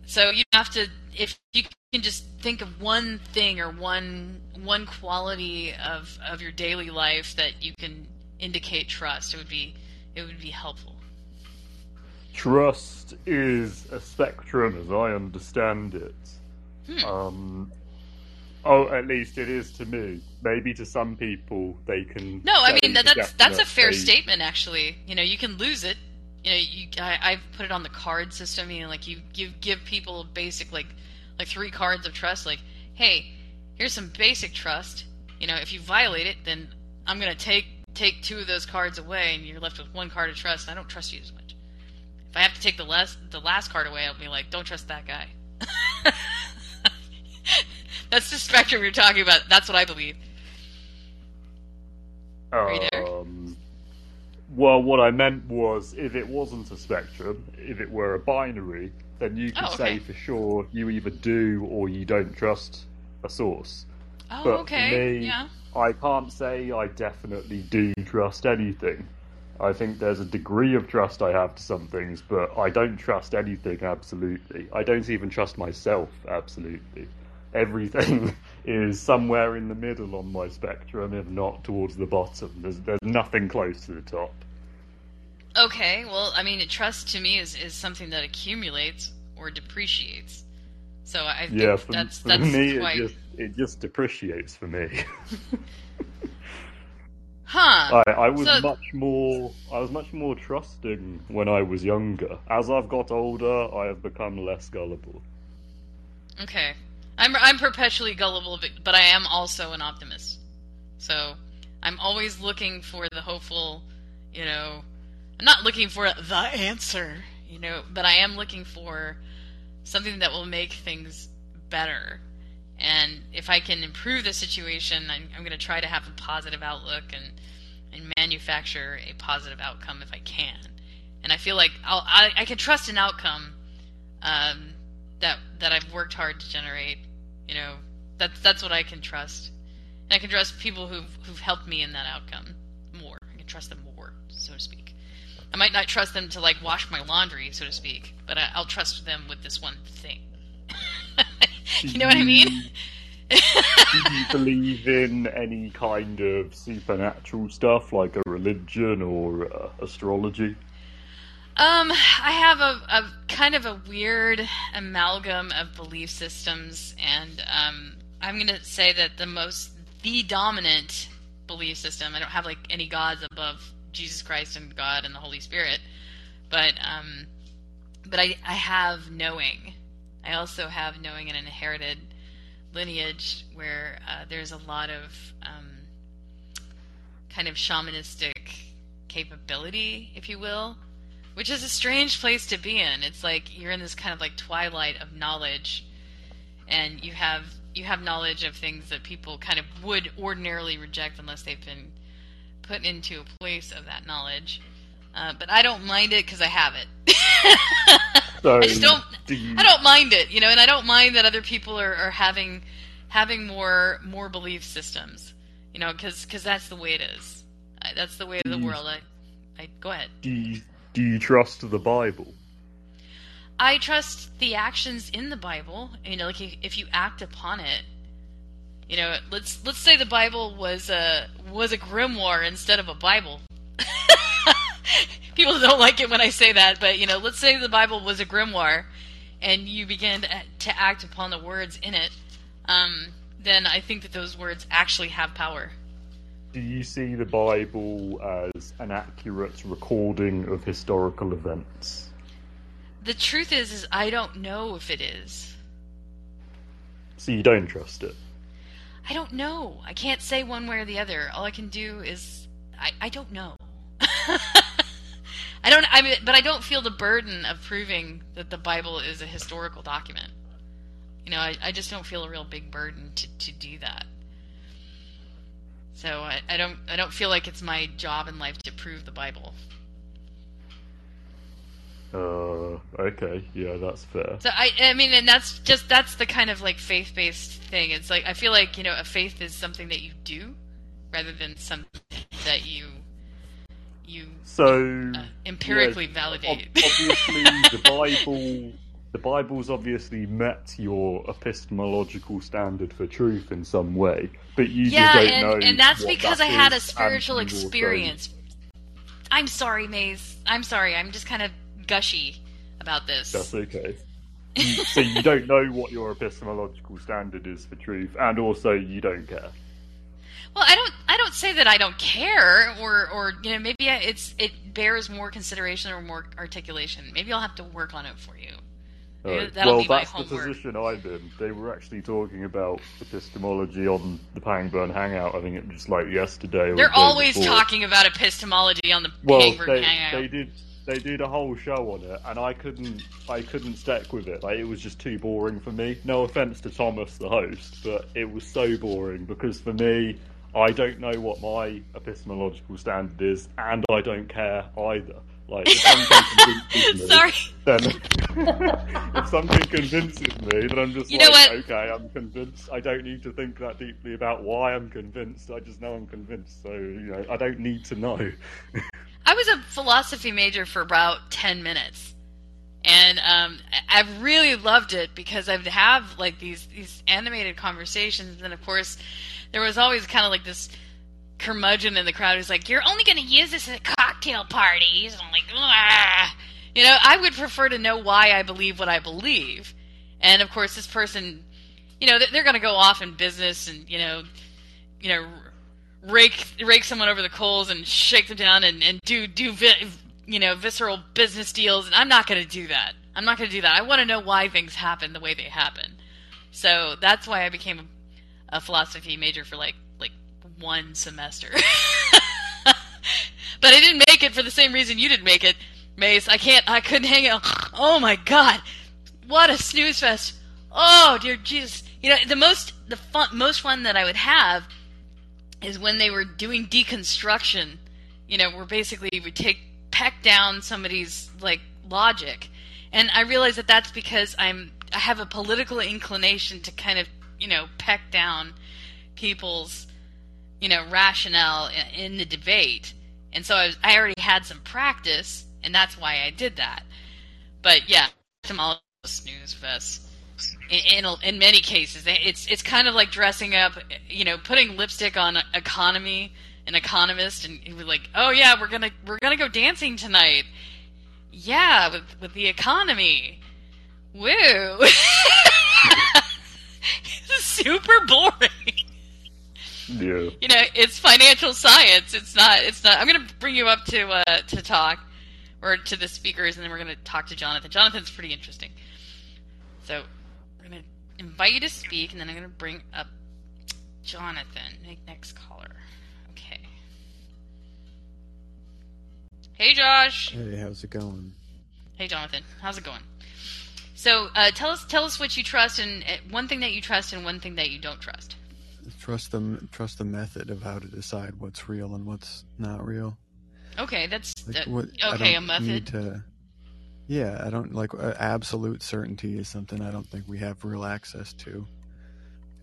so you have to if you can just think of one thing or one one quality of of your daily life that you can indicate trust, it would be it would be helpful. Trust is a spectrum, as I understand it. Hmm. Um, oh, at least it is to me. Maybe to some people, they can. No, I mean that's that's a fair they- statement. Actually, you know, you can lose it. You know, you I, I've put it on the card system. You know, like you give give people basic like like three cards of trust. Like, hey, here's some basic trust. You know, if you violate it, then I'm gonna take take two of those cards away, and you're left with one card of trust. I don't trust you as much. If I have to take the last the last card away, I'll be like, don't trust that guy. that's the spectrum you're talking about. That's what I believe. Are you there? Um, Well, what I meant was if it wasn't a spectrum, if it were a binary, then you could Oh, say for sure you either do or you don't trust a source. Oh, But okay. for me, yeah. I can't say I definitely do trust anything. I think there's a degree of trust I have to some things, but I don't trust anything absolutely. I don't even trust myself absolutely. Everything is somewhere in the middle on my spectrum, if not towards the bottom. There's, there's nothing close to the top. Okay, well, I mean, trust to me is, is something that accumulates or depreciates. So I think Yeah, for, that's for that's me, quite, it just it just depreciates for me. huh? I, I was So- much more I was much more trusting when I was younger. As I've got older, I have become less gullible. Okay, I'm I'm perpetually gullible, but- I am also an optimist. So I'm always looking for the hopeful. You know, I'm not looking for the answer. You know, but I am looking for something that will make things better. And if I can improve the situation, I'm, I'm going to try to have a positive outlook and and manufacture a positive outcome if I can. And I feel like I'll, I, I can trust an outcome um, that that I've worked hard to generate. You know, that's that's what I can trust, and I can trust people who've who've helped me in that outcome more. I can trust them more, so to speak. I might not trust them to like wash my laundry, so to speak, but I, I'll trust them with this one thing. you know what I mean? Do you believe in any kind of supernatural stuff like a religion or uh, astrology? Um, I have a, a kind of a weird amalgam of belief systems, and um, I'm going to say that the most, the dominant belief system. I don't have like any gods above Jesus Christ and God and the Holy Spirit, but um, but I I have knowing. I also have knowing an inherited lineage where uh, there's a lot of um, kind of shamanistic capability, if you will, which is a strange place to be in. It's like you're in this kind of like twilight of knowledge, and you have you have knowledge of things that people kind of would ordinarily reject unless they've been put into a place of that knowledge. Uh, but I don't mind it because I have it. So, I just don't. do you- I don't mind it, you know, and I don't mind that other people are, are having having more more belief systems, you know, because that's the way it is. I, that's the way of the Mm. world. I, I go ahead. Do you, do you trust the Bible? I trust the actions in the Bible. You know, like if, you act upon it, you know, let's let's say the Bible was a was a grimoire instead of a Bible. People don't like it when I say that, but you know, let's say the Bible was a grimoire, and you begin to, to act upon the words in it. Um, then I think that those words actually have power. Do you see the Bible as an accurate recording of historical events? The truth is, is I don't know if it is. So you don't trust it? I don't know. I can't say one way or the other. All I can do is I, I don't know. I don't I mean but I don't feel the burden of proving that the Bible is a historical document. You know, I, I just don't feel a real big burden to, to do that. So I, I don't I don't feel like it's my job in life to prove the Bible. Uh, okay, yeah, that's fair. So I, I mean, and that's just that's the kind of like faith-based thing. It's like I feel like you know a faith is something that you do, rather than something that you you So uh, empirically yeah, validate. ob- obviously, the Bible, the Bible's obviously met your epistemological standard for truth in some way, but you yeah, just don't and, know. and that's because that I had a spiritual experience. I'm sorry, Mace. I'm sorry. I'm just kind of gushy about this. That's okay. So you don't know what your epistemological standard is for truth, and also you don't care. Well, I don't. I don't say that I don't care, or, or you know, maybe it's it bears more consideration or more articulation. Maybe I'll have to work on it for you. Right. well, be my that's the position I'm in. They were actually talking about epistemology on the Pangburn Hangout. I think it was just like yesterday. They're day always before. talking about epistemology on the Well, Pangburn they, Hangout. they did they did a whole show on it, and I couldn't I couldn't stick with it. Like it was just too boring for me. No offense to Thomas, the host, but it was so boring because for me, I don't know what my epistemological standard is, and I don't care either. Like if something convinces me, Sorry. then if something convinces me, then I'm just You know like, what? okay, I'm convinced. I don't need to think that deeply about why I'm convinced. I just know I'm convinced. So you know, I don't need to know. I was a philosophy major for about ten minutes, and um, I I really loved it because I'd have like these these animated conversations, and of course, there was always kind of like this curmudgeon in the crowd who's like, "You're only going to use this at cocktail parties." And I'm like, you know, I would prefer to know why I believe what I believe, and of course, this person, you know, they're going to go off in business and you know, you know rake rake someone over the coals and shake them down and, and do do you know visceral business deals and I'm not going to do that. I'm not going to do that. I want to know why things happen the way they happen. So that's why I became a, philosophy major for like one semester. but I didn't make it for the same reason you didn't make it, Mace. I can't. I couldn't hang out. Oh my god, what a snooze fest! Oh dear Jesus. You know the most the fun most fun that I would have is when they were doing deconstruction. You know, where basically we take peck down somebody's like logic, and I realize that that's because I'm I have a political inclination to kind of you know peck down people's you know rationale in, the debate, and so I, was, I already had some practice, and that's why I did that. But yeah, all snooze fest. In, in, in many cases, it's it's kind of like dressing up, you know, putting lipstick on economy, an economist, and he was like, "Oh yeah, we're gonna we're gonna go dancing tonight." Yeah, with with the economy. Woo! Super boring. Yeah. You know, it's financial science. It's not. It's not. I'm gonna bring you up to uh, to talk, or to the speakers, and then we're gonna talk to Jonathan. Jonathan's pretty interesting. So we're gonna invite you to speak, and then I'm gonna bring up Jonathan. Next caller. Okay. Hey, Josh. Hey, how's it going? Hey, Jonathan. How's it going? So, uh, tell us tell us what you trust, and uh, one thing that you trust, and one thing that you don't trust. Trust the trust the method of how to decide what's real and what's not real. Okay, that's Like, what, okay. A method. To, yeah, I don't like uh, absolute certainty is something I don't think we have real access to.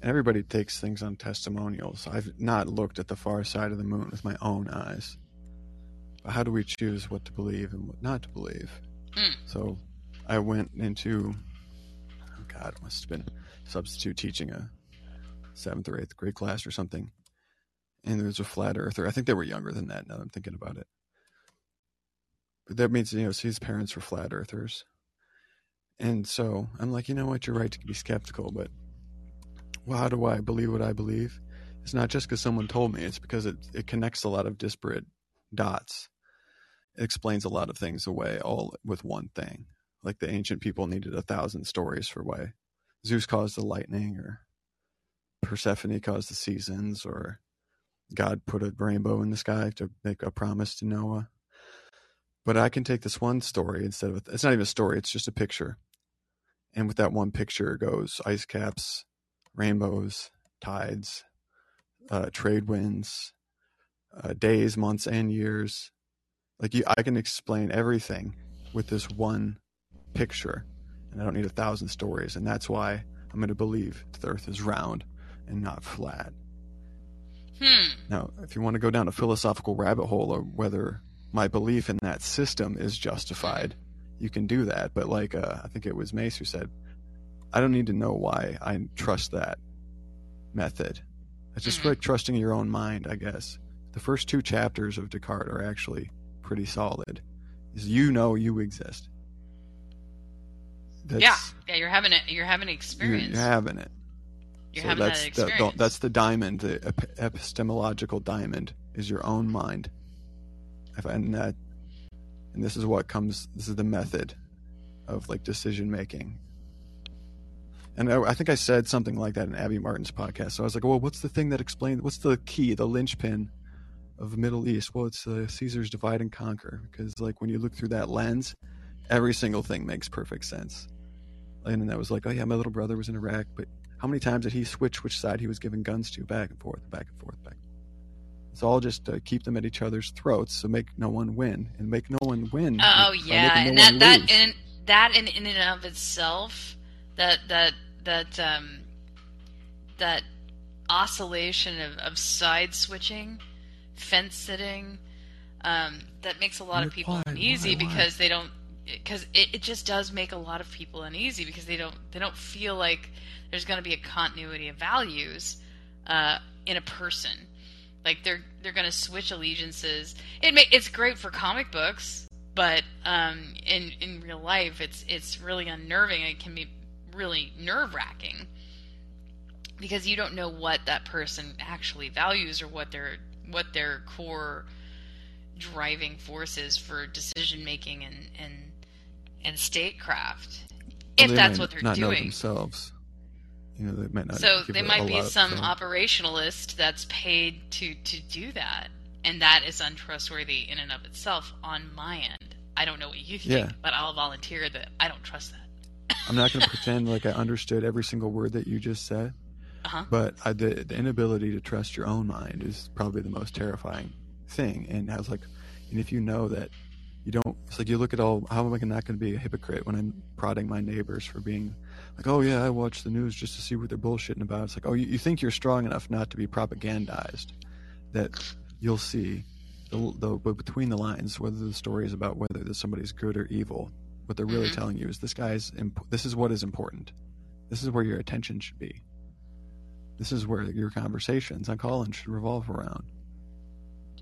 And everybody takes things on testimonials. I've not looked at the far side of the moon with my own eyes. But how do we choose what to believe and what not to believe? Mm. So I went into, oh God, it must have been substitute teaching a seventh or eighth grade class or something. And there was a flat earther. I think they were younger than that now that I'm thinking about it. But that means, you know, his parents were flat earthers. And so I'm like, you know what, you're right to be skeptical, but well, how do I believe what I believe? It's not just because someone told me, it's because it, it connects a lot of disparate dots. It explains a lot of things away all with one thing. Like the ancient people needed a thousand stories for why Zeus caused the lightning or Persephone caused the seasons or God put a rainbow in the sky to make a promise to Noah. But I can take this one story instead of it's not even a story, it's just a picture. And with that one picture goes ice caps, rainbows, tides, uh, trade winds, uh, days, months, and years. Like you, I can explain everything with this one picture, and I don't need a thousand stories. And that's why I'm going to believe the Earth is round and not flat. Hmm. Now, if you want to go down a philosophical rabbit hole of whether my belief in that system is justified, you can do that. But like uh, I think it was Mace who said, I don't need to know why I trust that method. It's just Mhm. like trusting your own mind, I guess. The first two chapters of Descartes are actually pretty solid. Is you know you exist. That's, yeah, yeah. You're having it. You're having an experience. you're having it. You're so having that's that the, experience. the, that's the diamond. The epistemological diamond is your own mind. And that, and this is what comes. This is the method of like decision making. And I, I think I said something like that in Abby Martin's podcast. So I was like, "Well, what's the thing that explains? What's the key, the linchpin of the Middle East? Well, it's uh, Caesar's divide and conquer. Because like when you look through that lens, every single thing makes perfect sense. And then that was like, oh yeah, my little brother was in Iraq, but how many times did he switch which side he was giving guns to, back and forth, back and forth, back? It's all just to keep them at each other's throats, so make no one win, and make no one win. Oh yeah, and that that lose. in that in, in and of itself, that that that um that oscillation of, of side switching, fence sitting, um, that makes a lot of people why- uneasy why- why? because they don't because it, it just does make a lot of people uneasy because they don't they don't feel like there's going to be a continuity of values uh, in a person. Like they're they're going to switch allegiances. It may, it's great for comic books but um, in in real life it's it's really unnerving it can be really nerve wracking because you don't know what that person actually values or what their what their core driving forces for decision making and and and statecraft Well, if that's what they're not know doing themselves. You know, they might not. so they might be some operationalist that's paid to to do that and that is untrustworthy in and of itself on my end i don't know what you think Yeah. but i'll volunteer that i don't trust that I'm not going to pretend like I understood every single word that you just said, Uh-huh. But uh, the the inability to trust your own mind is probably the most terrifying thing. And I was like, and if you know that you don't, it's like you look at all. How am I not going to be a hypocrite when I'm prodding my neighbors for being like, oh yeah, I watch the news just to see what they're bullshitting about. It's like, oh, you, you think you're strong enough not to be propagandized, that you'll see the, the but between the lines whether the story is about whether that somebody's good or evil. What they're really Mhm. telling you is this guy's. Imp- this is what is important. This is where your attention should be. This is where your conversations on Callin should revolve around.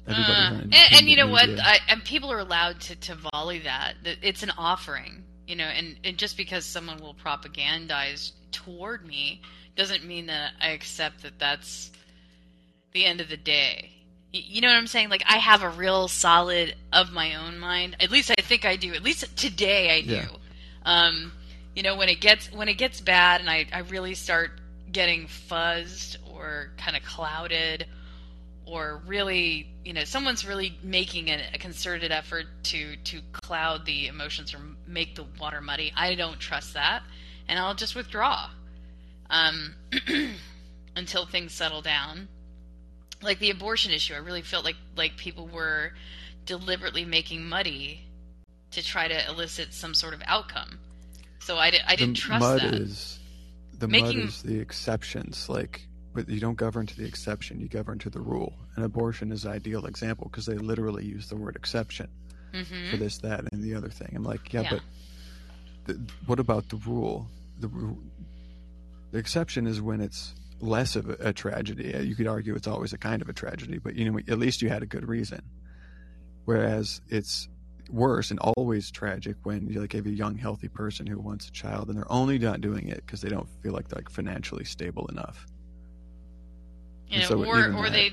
Uh, and, and you know what? I, and people are allowed to, to volley that. It's an offering, you know. And, and just because someone will propagandize toward me doesn't mean that I accept that that's the end of the day. You know what I'm saying? Like I have a real solid of my own mind. At least I think I do. At least today I do. Yeah. Um, you know, when it gets when it gets bad and I, I really start getting fuzzed or kind of clouded or really you know someone's really making a, a concerted effort to to cloud the emotions or make the water muddy. I don't trust that and i'll just withdraw um, until things settle down. Like the abortion issue i really felt like like people were deliberately making muddy to try to elicit some sort of outcome. So i, di- I didn't the trust mud that. is the Making- mud is the exceptions. Like but you don't govern to the exception you govern to the rule. And abortion is an ideal example because they literally use the word exception hmm for this that and the other thing. I'm like yeah, Yeah. but the, what about the rule? The the exception is when it's less of a, a tragedy. Uh, you could argue it's always a kind of a tragedy but you know at least you had a good reason. Whereas it's worse and always tragic when you like have a young healthy person who wants a child and they're only not doing it because they don't feel like they're like financially stable enough you know, so or or that- they,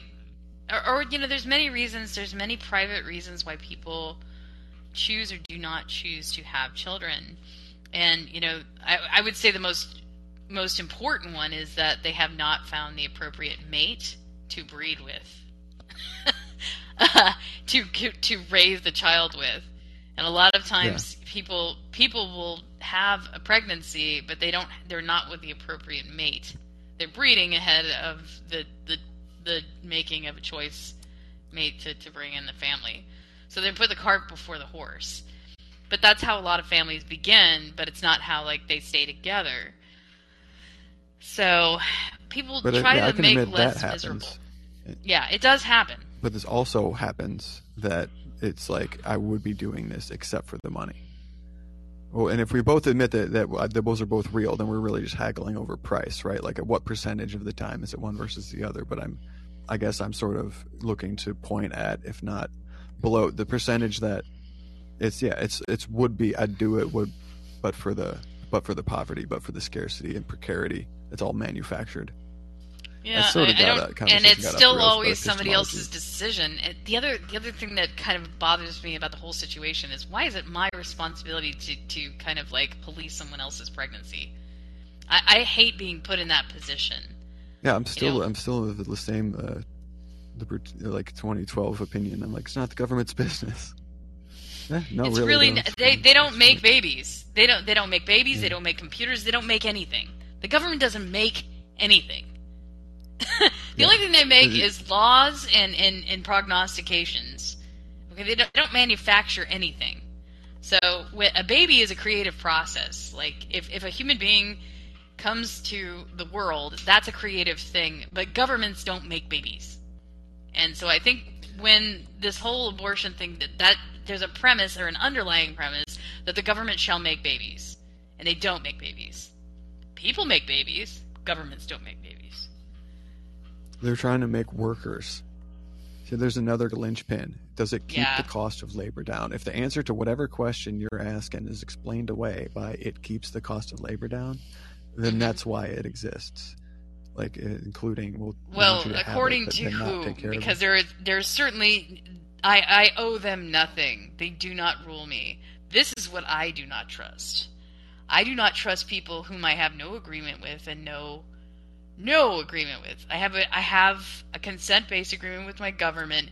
or, or you know, there's many reasons. There's many private reasons why people choose or do not choose to have children, and you know, I, I would say the most most important one is that they have not found the appropriate mate to breed with, to to raise the child with, and a lot of times people people will have a pregnancy, but they don't. They're not with the appropriate mate they're breeding ahead of the the, the making of a choice made to, to bring in the family. So they put the cart before the horse. But that's how a lot of families begin, but it's not how like they stay together. So people but try yeah, to make less miserable. Yeah, it does happen. but this also happens that it's like I would be doing this except for the money. Well, and if we both admit that, that uh, that those are both real, then we're really just haggling over price, right? Like, at what percentage of the time is it one versus the other? But I'm, I guess I'm sort of looking to point at, if not below, the percentage that it's yeah, it's it's would be I'd do it would, but for the but for the poverty, but for the scarcity and precarity, it's all manufactured. Yeah, sort of I, I got don't, that conversation and it's still the rails by always somebody else's decision. The other, the other thing that kind of bothers me about the whole situation is why is it my responsibility to, to kind of like police someone else's pregnancy? I, I hate being put in that position. Yeah, I'm still know? I'm still of the same uh, the like 2012 opinion. I'm like it's not the government's business. Eh, no, it's really, really, though. they they don't make babies. They don't they don't make babies. They don't make computers. They don't make anything. The government doesn't make anything. the Yeah. only thing they make is laws and, and, and prognostications. Okay, they don't, they don't manufacture anything. So a baby is a creative process. Like if, if a human being comes to the world, that's a creative thing. But governments don't make babies. And so I think when this whole abortion thing that, that there's a premise or an underlying premise that the government shall make babies. And they don't make babies. People make babies, governments don't make babies. They're trying to make workers. See, there's another linchpin. Does it keep Yeah. the cost of labor down? If the answer to whatever question you're asking is explained away by it keeps the cost of labor down, then that's why it exists. Like uh, including well, Well, to have it, according to who? take care of Because there, there's certainly, I, I owe them nothing. They do not rule me. This is what I do not trust. I do not trust people whom I have no agreement with and no, no agreement with. I have a, I have a consent-based agreement with my government,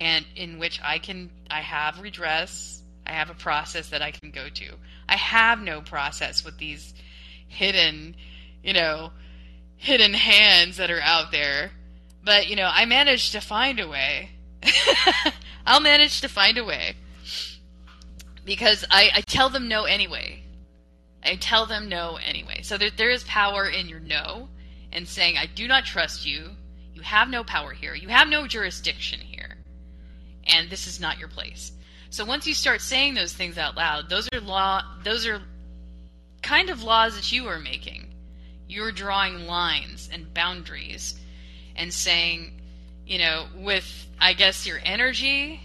and in which I can, I have redress. I have a process that I can go to. I have no process with these hidden, you know, hidden hands that are out there. But, you know, I managed to find a way. I'll manage to find a way. Because I, I tell them no anyway. I tell them no anyway. So there, there is power in your no and saying, I do not trust you. You have no power here. You have no jurisdiction here. And this is not your place. So once you start saying those things out loud, those are law those are kind of laws that you are making. You're drawing lines and boundaries and saying, you know, with I guess your energy,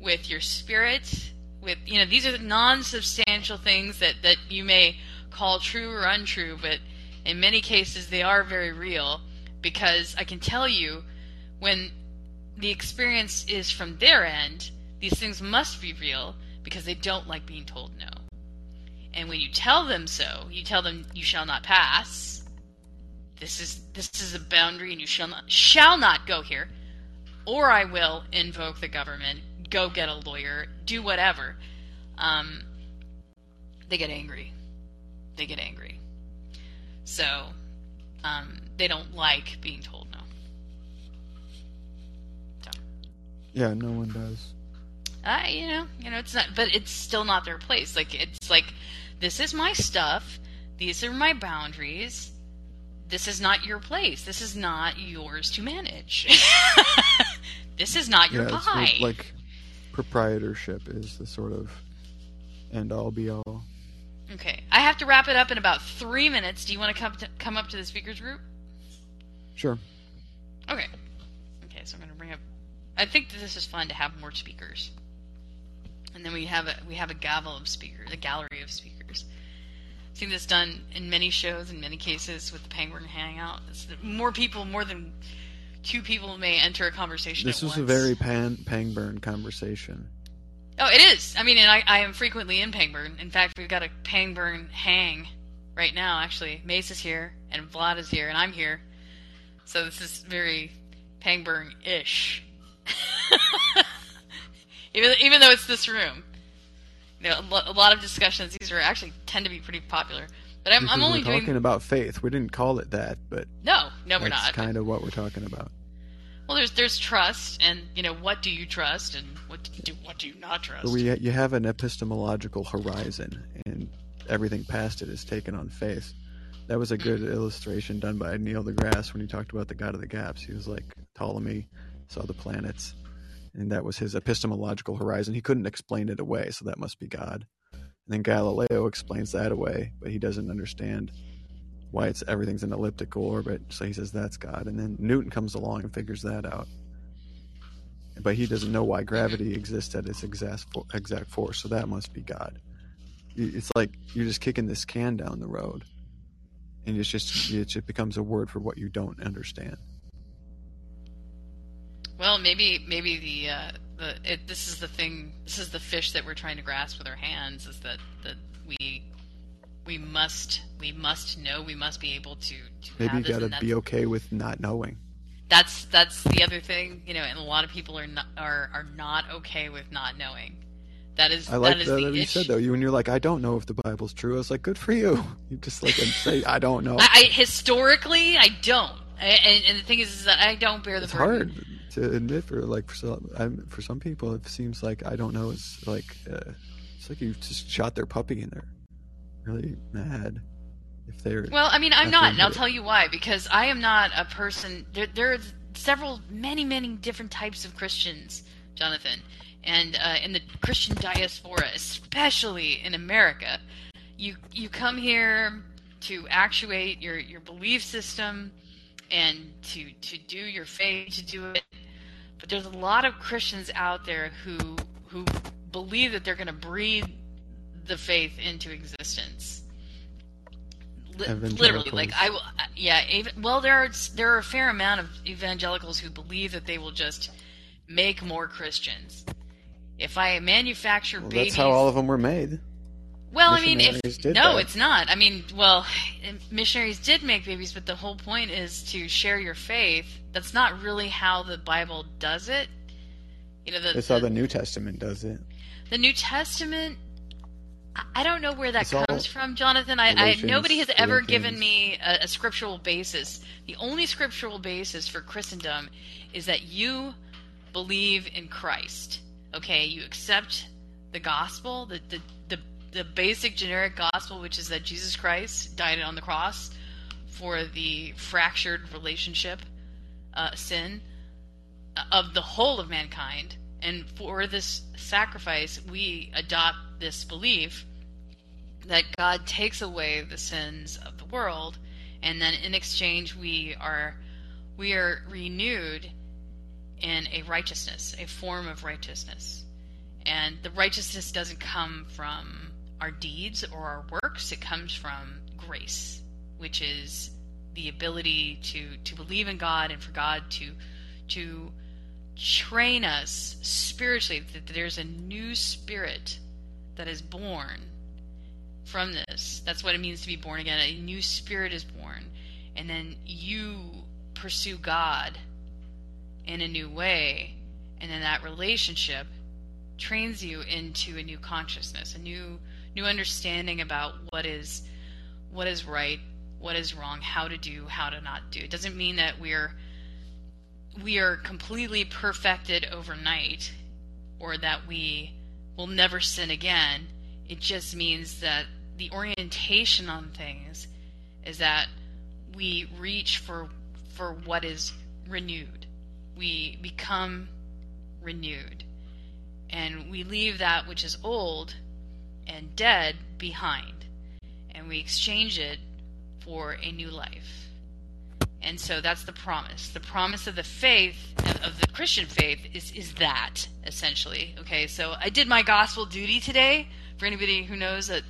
with your spirit, with you know, these are non-substantial things that that you may call true or untrue, but in many cases they are very real because I can tell you when the experience is from their end, these things must be real because they don't like being told no. And when you tell them so, you tell them you shall not pass. This is this is a boundary and you shall not shall not go here. Or I will invoke the government, go get a lawyer, do whatever. Um, they get angry. They get angry. So um, they don't like being told no. So, Yeah, no one does. I, you know, you know, it's not, but it's still not their place. Like it's like, this is my stuff. These are my boundaries. This is not your place. This is not yours to manage. this is not your yeah, pie. like proprietorship is the sort of end all be all. Okay, I have to wrap it up in about three minutes. Do you want to come to, come up to the speakers group? Sure. Okay. Okay, so I'm going to bring up. I think that this is fun to have more speakers, and then we have a we have a gavel of speakers, a gallery of speakers. I've seen this done in many shows, in many cases with the Pangburn Hangout. It's the- more people, more than two people may enter a conversation. This was a very pan Pangburn conversation. Oh, it is. I mean, and I, I am frequently in Pangburn. In fact, we've got a Pangburn hang right now, actually. Mace is here, and Vlad is here, and I'm here. So this is very Pangburn-ish. even, even though it's this room. You know, a lo- a lot of discussions, these are actually tend to be pretty popular. But I'm, I'm only we're doing... talking about faith. We didn't call it that, but No, no, we're that's not. kind of what we're talking about. Well, there's there's trust, and, you know, what do you trust, and what do, what do you not trust? But we you have an epistemological horizon, and everything past it is taken on faith. That was a good Mm-hmm. illustration done by Neil deGrasse when he talked about the God of the Gaps. He was like Ptolemy saw the planets, and that was his epistemological horizon. He couldn't explain it away, so that must be God. And then Galileo explains that away, but he doesn't understand why it's everything's an elliptical orbit. So he says that's God. And then Newton comes along and figures that out. But he doesn't know why gravity exists at its exact exact force. So that must be God. It's like you're just kicking this can down the road, and it's just it just becomes a word for what you don't understand. Well, maybe maybe the uh, the it, this is the thing. This is the fish that we're trying to grasp with our hands. Is that that we we must we must know. We must be able to to Maybe you got to be okay with not knowing. that's that's the other thing. You know, and a lot of people are not are are not okay with not knowing. That is I like that is that, you said though. You when you're like, I don't know if the Bible's true. I was like, good for you. You just like say, I don't know. I, I historically I don't. I, and, and the thing is, is that I don't bear the it's burden. hard to admit for like for some I'm, for some people it seems like I don't know it's like uh, it's like you just shot their puppy in they're really mad if they're Well, I mean, I'm not, and I'll tell you why. Because I am not a person. There, there are several, many, many different types of Christians, Jonathan, and uh, in the Christian diaspora, especially in America, you you come here to actuate your your belief system and to to do your faith, to do it. But there's a lot of Christians out there who who believe that they're going to breathe the faith into existence. Li- literally, like I will. Yeah, even, well, there are there are a fair amount of evangelicals who believe that they will just make more Christians. If I manufacture well, babies, that's how all of them were made. well, I mean, if no, that. it's not. I mean, well, missionaries did make babies, but the whole point is to share your faith. That's not really how the Bible does it. You know, the, That's how the New Testament does it. the New Testament I don't know where that It's comes from, Jonathan. I, I nobody has ever given me a, a scriptural basis. The only scriptural basis for Christendom is that you believe in Christ. Okay, you accept the gospel, the the the, the basic generic gospel, which is that Jesus Christ died on the cross for the fractured relationship uh, sin of the whole of mankind. And for this sacrifice, we adopt this belief that God takes away the sins of the world, and then in exchange we are we are renewed in a righteousness, a form of righteousness. And the righteousness doesn't come from our deeds or our works, it comes from grace, which is the ability to to believe in God and for God to to train us spiritually that there's a new spirit that is born from this. That's what it means to be born again. A new spirit is born. And then you pursue God in a new way. And then that relationship trains you into a new consciousness, a new new understanding about what is what is right, what is wrong, how to do, how to not do. It doesn't mean that we're we are completely perfected overnight or that we will never sin again. It just means that the orientation on things is that we reach for for what is renewed. We become renewed. And we leave that which is old and dead behind. And we exchange it for a new life. And so that's the promise. The promise of the faith of the Christian faith is is that essentially. Okay, so I did my gospel duty today. For anybody who knows that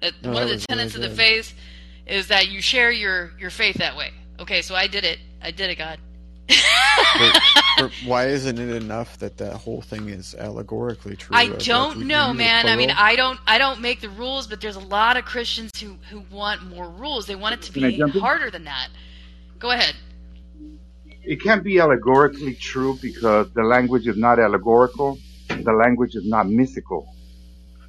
that No, one that of the tenets really of the faith is that you share your your faith that way. Okay, so I did it. I did it, God. But, but why isn't it enough that that whole thing is allegorically true? I don't we know, man. I mean. I don't I don't make the rules, but there's a lot of Christians who who want more rules. They want it to be jump harder than that. Go ahead. It can't be allegorically true because the language is not allegorical. The language is not mythical.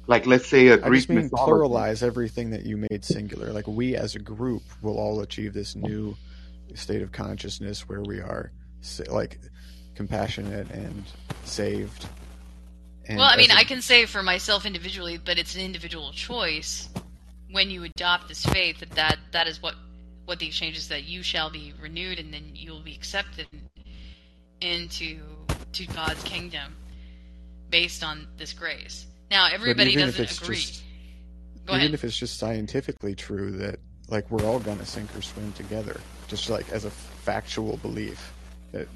Like, let's say a I Greek just mean mythology. pluralize everything that you made singular. Like we as a group will all achieve this new state of consciousness where we are like compassionate and saved. And well, I mean, as a- I can say for myself individually, but it's an individual choice when you adopt this faith that that, that is what what the exchange is that you shall be renewed and then you will be accepted into to God's kingdom based on this grace. Now, everybody doesn't agree. just Go even ahead. if it's just scientifically true that like we're all gonna sink or swim together, just like as a factual belief that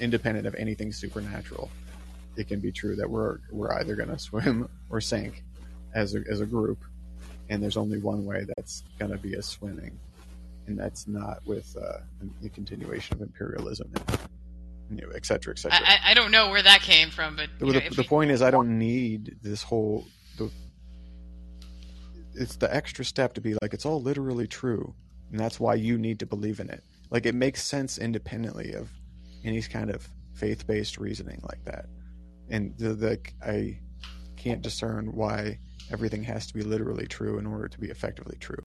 independent of anything supernatural, it can be true that we're we're either gonna swim or sink as a as a group, and there's only one way that's gonna be a swimming, and that's not with uh, the continuation of imperialism, and, you know, et cetera, et cetera. I, I don't know where that came from, but The, know, the, the we- point is, I don't need this whole. The, it's the extra step to be like it's all literally true, and that's why you need to believe in it. Like it makes sense independently of any kind of faith-based reasoning like that, and the, the I can't discern why everything has to be literally true in order to be effectively true.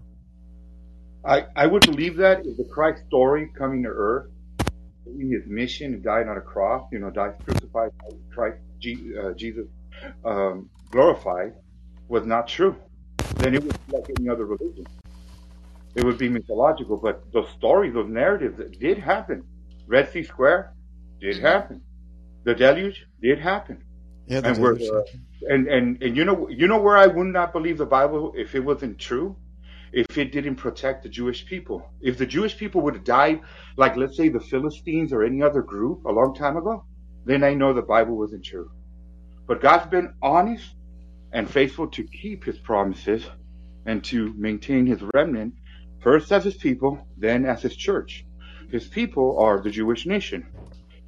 I, I would believe that if the Christ story coming to earth, in his mission and dying on a cross, you know, died crucified, Christ, uh, Jesus um, glorified, was not true. Then it would be like any other religion. It would be mythological, but those stories, those narratives that did happen. Red Sea Square did happen. The deluge did happen. Yeah, And uh, and, and, and you know, you know where I would not believe the Bible if it wasn't true? If it didn't protect the Jewish people. If the Jewish people would have died, like let's say the Philistines or any other group a long time ago, then I know the Bible wasn't true. But God's been honest and faithful to keep his promises and to maintain his remnant, first as his people, then as his church. His people are the Jewish nation,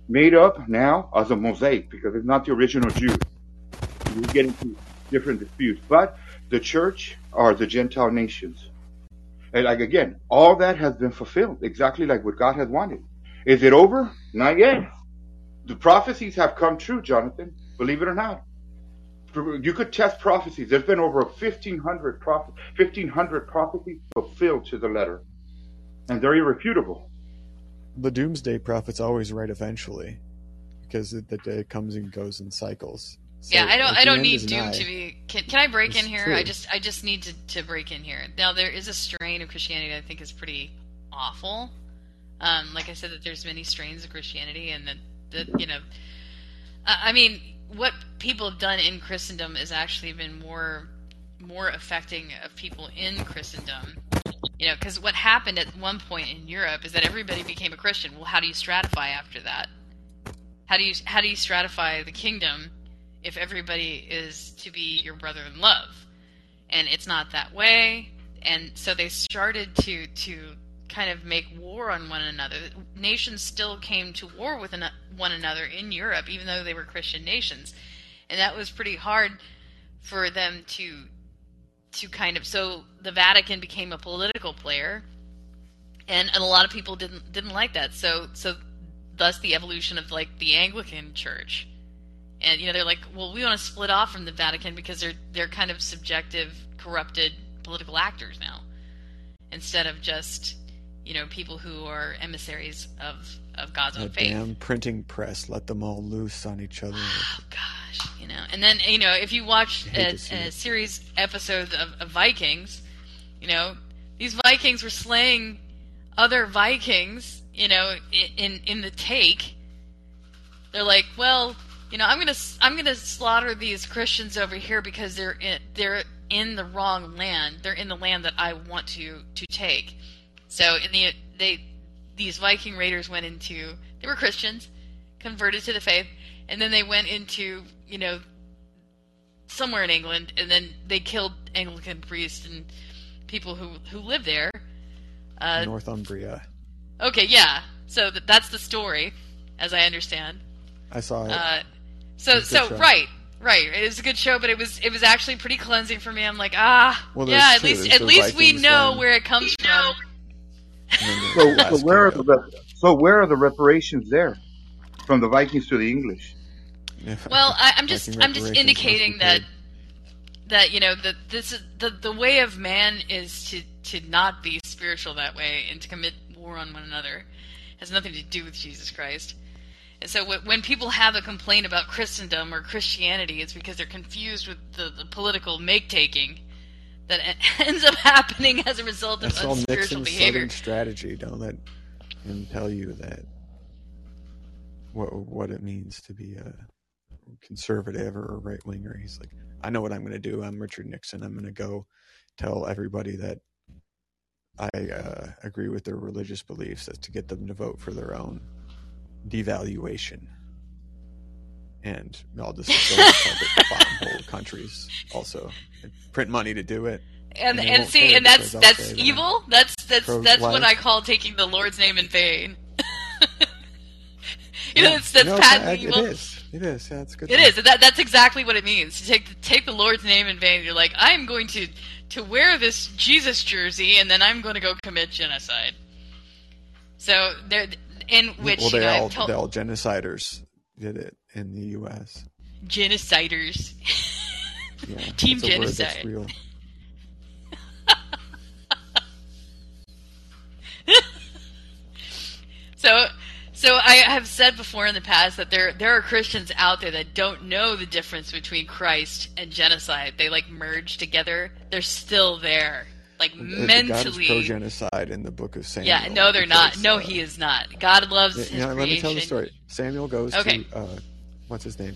made up now as a mosaic because it's not the original Jews. We get into different disputes, but the church are the Gentile nations. And like again, all that has been fulfilled exactly like what God has wanted. Is it over? Not yet. The prophecies have come true, Jonathan. Believe it or not. You could test prophecies. There's been over 1,500, prophet, 1,500 prophecies fulfilled to the letter, and they're irrefutable. The doomsday prophets always write eventually, because the day comes and goes in cycles. So yeah, I don't. I don't need Doom to be. Can, can I break in here? true. I just. I just need to, to break in here. Now there is a strain of Christianity I think is pretty awful. Um, like I said, that there's many strains of Christianity, and that that you know, I I mean, what people have done in Christendom has actually been more more affecting of people in Christendom. You know, because what happened at one point in Europe is that everybody became a Christian. Well, how do you stratify after that? How do you how do you stratify the kingdom if everybody is to be your brother in love? And it's not that way. And so they started to to kind of make war on one another. Nations still came to war with one another in Europe, even though they were Christian nations, and that was pretty hard for them to to kind of. So the Vatican became a political player, and, and a lot of people didn't didn't like that. So so thus the evolution of like the Anglican Church. And you know they're like, well, we want to split off from the Vatican because they're they're kind of subjective, corrupted political actors now, instead of just you know people who are emissaries of of God's own faith. damn printing press let them all loose on each other. Oh gosh, you know. And then you know if you watch a, a series episodes of, of Vikings, you know these Vikings were slaying other Vikings, you know, in in the take. They're like, well, you know, I'm gonna I'm gonna slaughter these Christians over here because they're in, they're in the wrong land. They're in the land that I want to to take. So in the they these Viking raiders went into they were Christians, converted to the faith, and then they went into you know somewhere in England, and then they killed Anglican priests and people who who lived there. Uh, Northumbria. okay, yeah. So th- that's the story, as I understand. I saw it. Uh, so It's so show. right. Right, it was a good show, but it was it was actually pretty cleansing for me. I'm like, ah, Well, yeah. At two. least There's at the least we know one. where it comes from. And then the So, so where are the so where are the reparations there, from the Vikings to the English? of- Well, I, I'm just I'm just indicating that that you know that this is the the way of man is to to not be spiritual that way and to commit war on one another has nothing to do with Jesus Christ. And so when people have a complaint about Christendom or Christianity, it's because they're confused with the, the political make taking that ends up happening as a result of all unspiritual Nixon's behavior. southern strategy. Don't let him tell you that what what it means to be a conservative or a right winger. He's like, I know what I'm going to do. I'm Richard Nixon. I'm going to go tell everybody that I uh, agree with their religious beliefs as to get them to vote for their own devaluation. And I'll just target bottom hole countries also. And print money to do it. and and and see, and that's that's evil. That's that's that's what. I call taking the Lord's name in vain. you know, Yeah. that's No, patently it evil. is. It is. Yeah, it's good. It is. That that's exactly what it means. To take take the Lord's name in vain. You're like, I am going to to wear this Jesus jersey, and then I'm going to go commit genocide. So there, in which well, you they know, all told they all genociders did it in the U.S. genociders. Yeah, Team it's a word that's genocide. real. So, so I have said before in the past that there there are Christians out there that don't know the difference between Christ and genocide. They like merge together. They're still there, like mentally. pro-genocide in the Book of Samuel. Yeah, no, they're not. No, uh, he is not. God loves you know, let me tell the story. Samuel goes Okay. to uh, what's his name?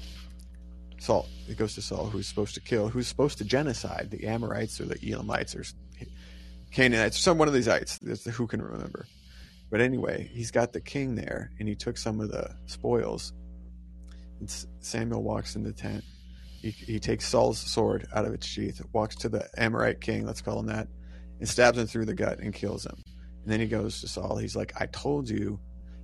Saul. He goes to Saul, who's supposed to kill, who's supposed to genocide the Amorites or the Elamites or Canaanites, some one of these ites. Who can remember. But anyway, he's got the king there, and he took some of the spoils. And Samuel walks in the tent. He, he takes Saul's sword out of its sheath, walks to the Amorite king, let's call him that, and stabs him through the gut and kills him. And then he goes to Saul. He's like, I told you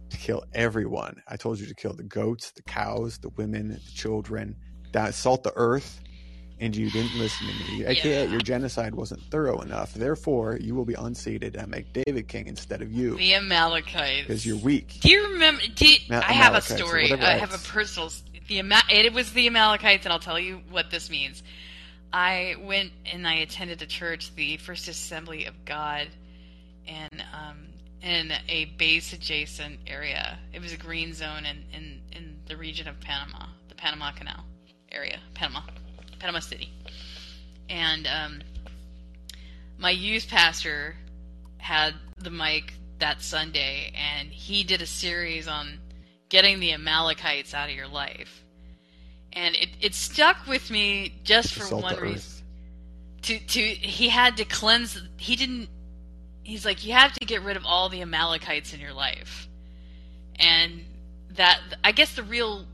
to kill everyone. I told you to kill the goats, the cows, the women, the children, that salt the earth, and you didn't listen to me. AKA, Yeah. your genocide wasn't thorough enough. Therefore, you will be unseated and make David king instead of you The Amalekites. because you're weak. Do you remember? Do you, Ma- I have a story. I have a personal the Ama- it was the Amalekites, and I'll tell you what this means. I went and I attended a church, the First Assembly of God, and um, in a base adjacent area. It was a green zone in, in, in the region of Panama, the Panama Canal area, Panama, Panama City. And um, my youth pastor had the mic that Sunday, and he did a series on getting the Amalekites out of your life. And it, it stuck with me just for Salt one reason. To to he had to cleanse. He didn't. He's like you have to get rid of all the Amalekites in your life, and that I guess the real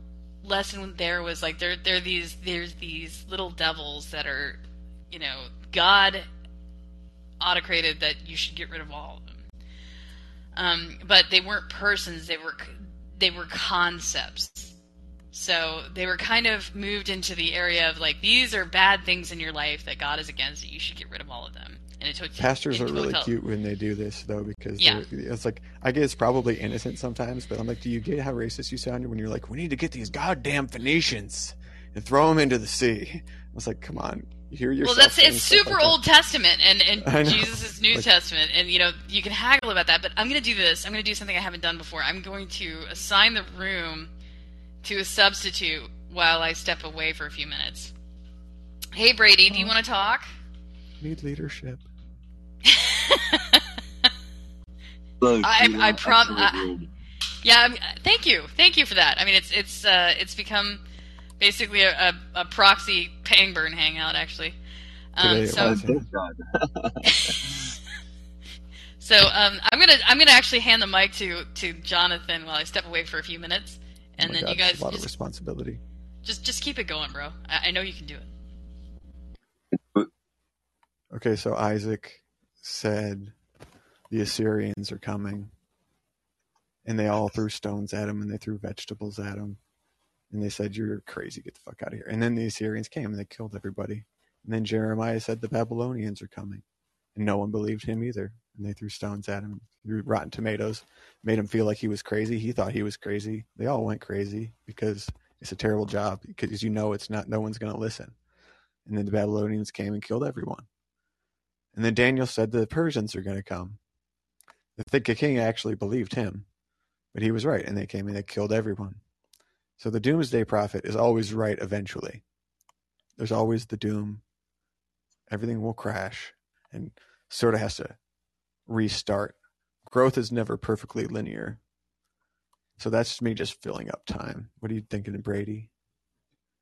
lesson there was like there there are these there's these little devils that are, you know, God autocrated that you should get rid of all of them. Um, but they weren't persons; they were they were concepts. So they were kind of moved into the area of like these are bad things in your life that God is against. That you should get rid of all of them. And it took Pastors in are really total- cute when they do this, though, because Yeah. it's like I guess probably innocent sometimes, but I'm like, do you get how racist you sounded when you're like, we need to get these goddamn Phoenicians and throw them into the sea? I was like, come on, Well, that's it's super like that. Old Testament and and. Jesus' New Like- Testament, and you know you can haggle about that. But I'm going to do this. I'm going to do something I haven't done before. I'm going to assign the room to a substitute while I step away for a few minutes. Hey Brady, do you want to talk? Need leadership. Hello, I- Sheila. I prom- Yeah, I'm, thank you, thank you for that. I mean, it's it's uh, it's become basically a, a, a proxy Pangburn hangout, actually. Um, so was. Thank God. so um, I'm gonna I'm gonna actually hand the mic to to Jonathan while I step away for a few minutes, Oh and oh then God, you guys a lot of responsibility. just just keep it going, bro. I, I know you can do it. Okay, so Isaac said the Assyrians are coming, and they all threw stones at him and they threw vegetables at him, and they said, "You're crazy, get the fuck out of here." And then the Assyrians came and they killed everybody. And then Jeremiah said the Babylonians are coming, and no one believed him either. And they threw stones at him, threw rotten tomatoes, made him feel like he was crazy. He thought he was crazy. They all went crazy because it's a terrible job because you know it's not. No one's going to listen. And then the Babylonians came and killed everyone. And then Daniel said the Persians are going to come. The th- king actually believed him, but he was right, and they came and they killed everyone. So the doomsday prophet is always right eventually. There's always the doom. Everything will crash and sort of has to restart. Growth is never perfectly linear. So that's me just filling up time. What are you thinking, Brady?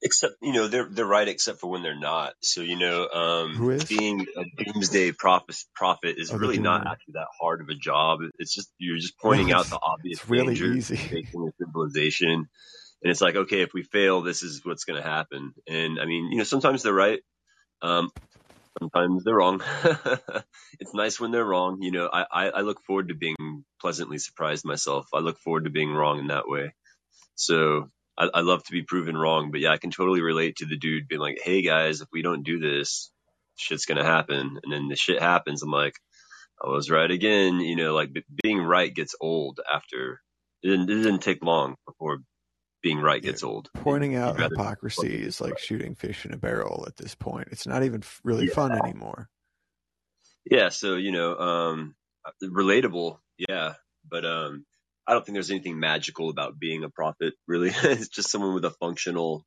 Except, you know, they're they're right, except for when they're not. So, you know, um, being a doomsday prophet, prophet is Oh, really not actually that hard of a job. It's just you're just pointing out the obvious it's really dangers easy. facing a civilization, and it's like, okay, if we fail, this is what's going to happen. And I mean, you know, sometimes they're right. Um, sometimes they're wrong. it's nice when they're wrong. You know, I, I, I look forward to being pleasantly surprised myself. I look forward to being wrong in that way. So I, I love to be proven wrong, but yeah, I can totally relate to the dude being like, Hey guys, if we don't do this, shit's going to happen. And then the shit happens. I'm like, I was right again. You know, like being right gets old after it didn't, it didn't take long before being right gets old. Pointing out You'd hypocrisy is like shooting fish in a barrel at this point. It's not even really fun anymore. Yeah, so you know, um, relatable, yeah, but um, I don't think there's anything magical about being a prophet. Really, it's just someone with a functional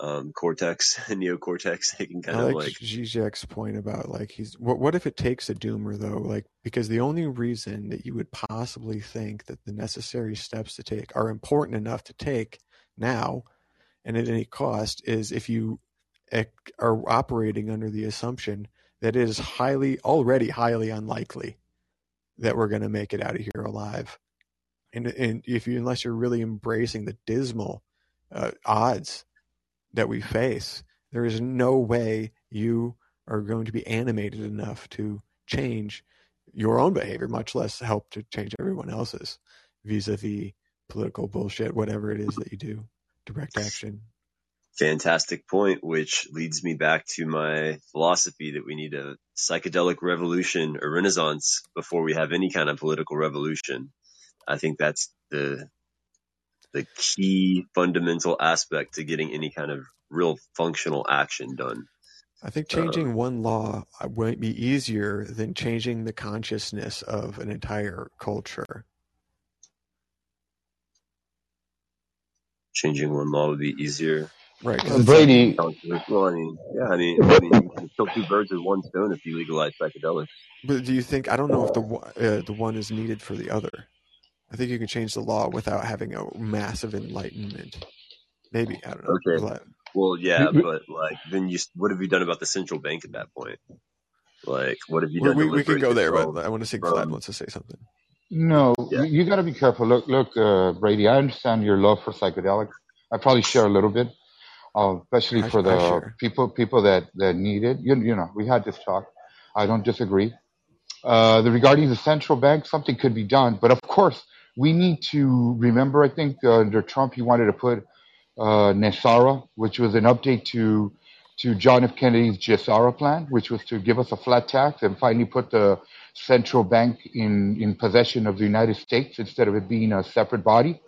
um, cortex, neocortex. They can kind I of like like, Zizek's point about like he's what what if it takes a doomer though like because the only reason that you would possibly think that the necessary steps to take are important enough to take now and at any cost is if you are operating under the assumption that it is highly already highly unlikely that we're going to make it out of here alive and and if you unless you're really embracing the dismal uh, odds that we face there is no way you are going to be animated enough to change your own behavior, much less help to change everyone else's vis-a-vis political bullshit, whatever it is that you do, direct action. fantastic point, which leads me back to my philosophy that we need a psychedelic revolution or renaissance before we have any kind of political revolution. I think that's the the key fundamental aspect to getting any kind of real functional action done. I think Uh, changing one law uh, might be easier than changing the consciousness of an entire culture. Changing one law would be easier. Right. Uh, it's like, Brady, Well, I mean, yeah, I mean, I mean, you can kill two birds with one stone if you legalize psychedelics. but do you think, I don't know if the, uh, the one is needed for the other. I think you can change the law without having a massive enlightenment. Maybe. I don't know. Okay. Like, Well, yeah, We- we- but like, then you, what have you done about the central bank at that point? Like, what have you done? we, to we can go there, but I want to see if Vlad wants to say something. no, Yeah. you, you got to be careful. Look, look, uh, Brady. I understand your love for psychedelics. I probably share a little bit, uh, especially I- for the share. people people that that need it. You, you know, we had this talk. I don't disagree. Uh, the, regarding the central bank, something could be done, but of course, we need to remember. I think uh, under Trump, he wanted to put uh, NESARA, which was an update to to John F. Kennedy's GESARA plan, which was to give us a flat tax and finally put the central bank in, in possession of the United States instead of it being a separate body.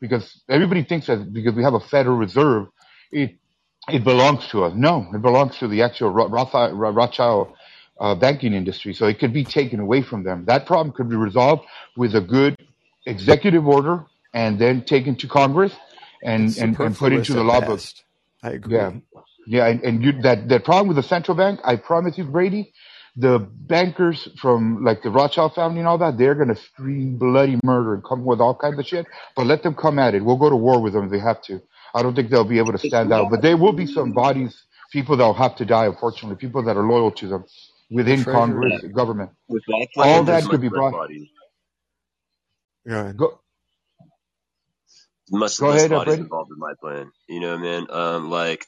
Because everybody thinks that because we have a Federal Reserve, it it belongs to us. No, it belongs to the actual Ro- Rothschild, Rothschild uh, banking industry. So it could be taken away from them. That problem could be resolved with a good executive order and then taken to Congress and, and, and put into the at law book. I agree. Yeah. Yeah, and, and you, that that problem with the central bank, I promise you, Brady, the bankers from like the Rothschild family and all that, they're gonna scream bloody murder and come with all kinds of shit. But let them come at it. We'll go to war with them if they have to. I don't think they'll be able to stand out. But there will be some bodies, people that'll have to die, unfortunately, people that are loyal to them within treasury. Congress, government. with All that could be brought- less bodies, Yeah. Go, much Go less ahead, bodies involved in my plan. You know, man. Um, like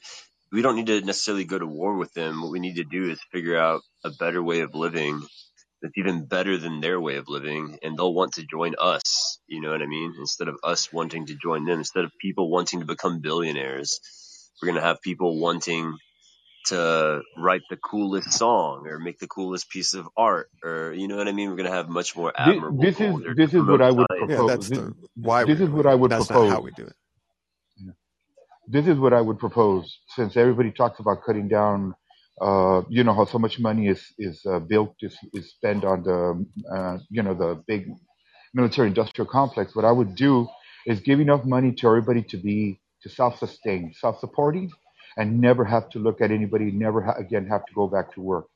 we don't need to necessarily go to war with them. What we need to do is figure out a better way of living that's even better than their way of living, and they'll want to join us. You know what I mean? Instead of us wanting to join them, instead of people wanting to become billionaires, we're gonna have people wanting to write the coolest song or make the coolest piece of art, or you know what I mean. We're gonna have much more admirable. this is this is what I would science. Yeah, propose. that's This- the why this is what. I would That's propose. not how we do it. this is what I would propose, since everybody talks about cutting down. Uh, you know how so much money is is uh, built is is spent on the uh, you know the big military industrial complex. What I would do is give enough money to everybody to be to self sustain, self supporting, and never have to look at anybody. Never ha- again have to go back to work.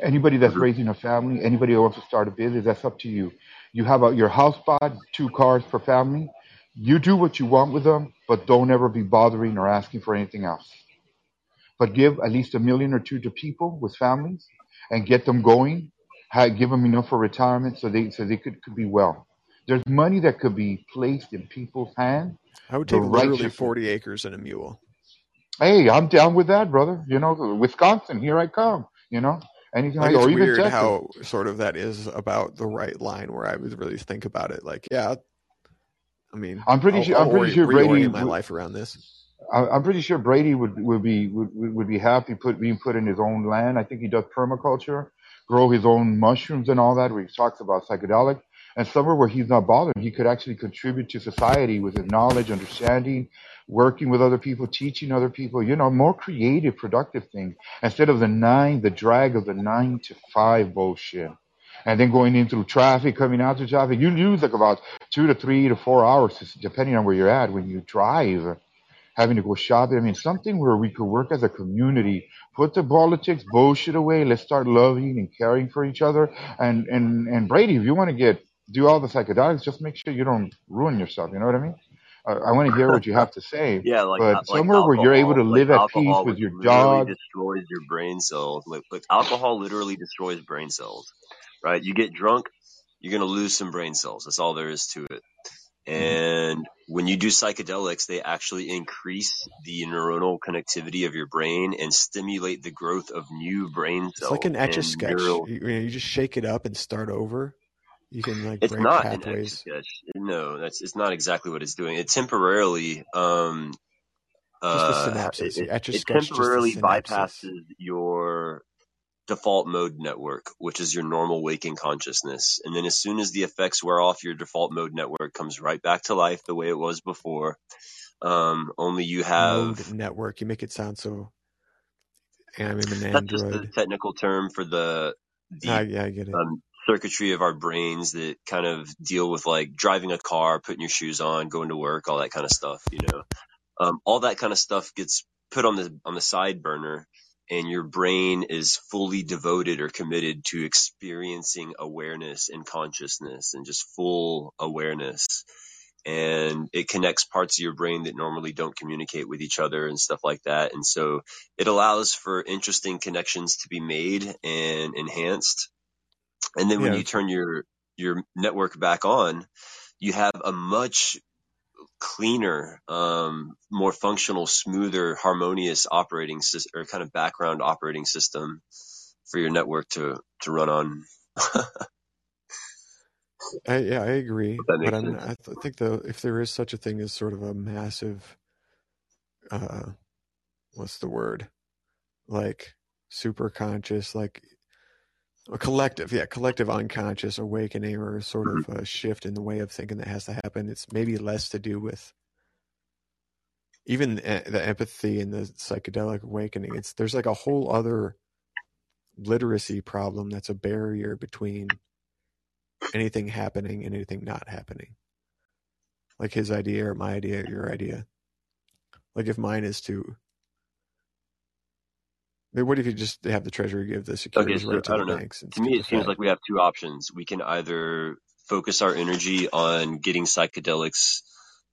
Anybody that's Mhm. raising a family, anybody who wants to start a business, that's up to you. You have a, your house bought, two cars per family. You do what you want with them, but don't ever be bothering or asking for anything else. But give at least a million or two to people with families and get them going. Give them enough for retirement so they so they could, could be well. There's money that could be placed in people's hands. I would take literally righteous- 40 acres and a mule. Hey, I'm down with that, brother. You know, Wisconsin, here I come. You know, anything Like or even weird Texas. how sort of that is about the right line where I would really think about it. Like, yeah, I mean, I'm pretty I'll- sure- I'm I'll pretty sure Brady my would- life around this. I'm pretty sure Brady would would be would, would be happy put being put in his own land. I think he does permaculture, grow his own mushrooms and all that. Where he talks about psychedelic and somewhere where he's not bothered, he could actually contribute to society with his knowledge, understanding, working with other people, teaching other people. You know, more creative, productive things instead of the nine, the drag of the nine to five bullshit. And then going in through traffic, coming out to traffic, you lose like about two to three to four hours, depending on where you're at when you drive having to go shopping. I mean, something where we could work as a community, put the politics bullshit away. Let's start loving and caring for each other. And, and, and Brady, if you want to get, do all the psychedelics, just make sure you don't ruin yourself. You know what I mean? I, I want to hear what you have to say. Yeah, like but uh, like somewhere where you're able to live like at peace with which your literally dog. destroys your brain cells. Like, like alcohol literally destroys brain cells. Right? You get drunk, you're gonna lose some brain cells. That's all there is to it. Mm-hmm. And when you do psychedelics, they actually increase the neuronal connectivity of your brain and stimulate the growth of new brain cells. It's cells. like an etch a sketch. neural- You, you know, you just shake it up and start over. You can like It's break not pathways. No, that's it's not exactly what it's doing. It temporarily um uh synapses. it, it the temporarily bypasses your default mode network, which is your normal waking consciousness. And then as soon as the effects wear off, your default mode network comes right back to life the way it was before. Um, only you have Mode network. You make it sound so. I'm in an that's just the technical term for the the Ah, yeah, I get it. um, circuitry of our brains that kind of deal with like driving a car, putting your shoes on, going to work, all that kind of stuff. You know, um, all that kind of stuff gets put on the on the side burner, and your brain is fully devoted or committed to experiencing awareness and consciousness and just full awareness. And it connects parts of your brain that normally don't communicate with each other and stuff like that. And so it allows for interesting connections to be made and enhanced and then when Yeah. you turn your your network back on, you have a much cleaner, um, more functional, smoother, harmonious operating system or kind of background operating system for your network to to run on. I, yeah, I agree. But. I th- think though, if there is such a thing as sort of a massive, uh, what's the word? Like super conscious, like a collective, yeah, collective unconscious awakening or sort mm-hmm. of a shift in the way of thinking that has to happen. It's maybe less to do with even the the empathy and the psychedelic awakening. It's there's like a whole other literacy problem that's a barrier between anything happening and anything not happening. Like his idea or my idea or your idea. Like if mine is to I mean, what if you just have the treasury give the Okay, so right to I the banks To me, it seems Fed? like we have two options. We can either focus our energy on getting psychedelics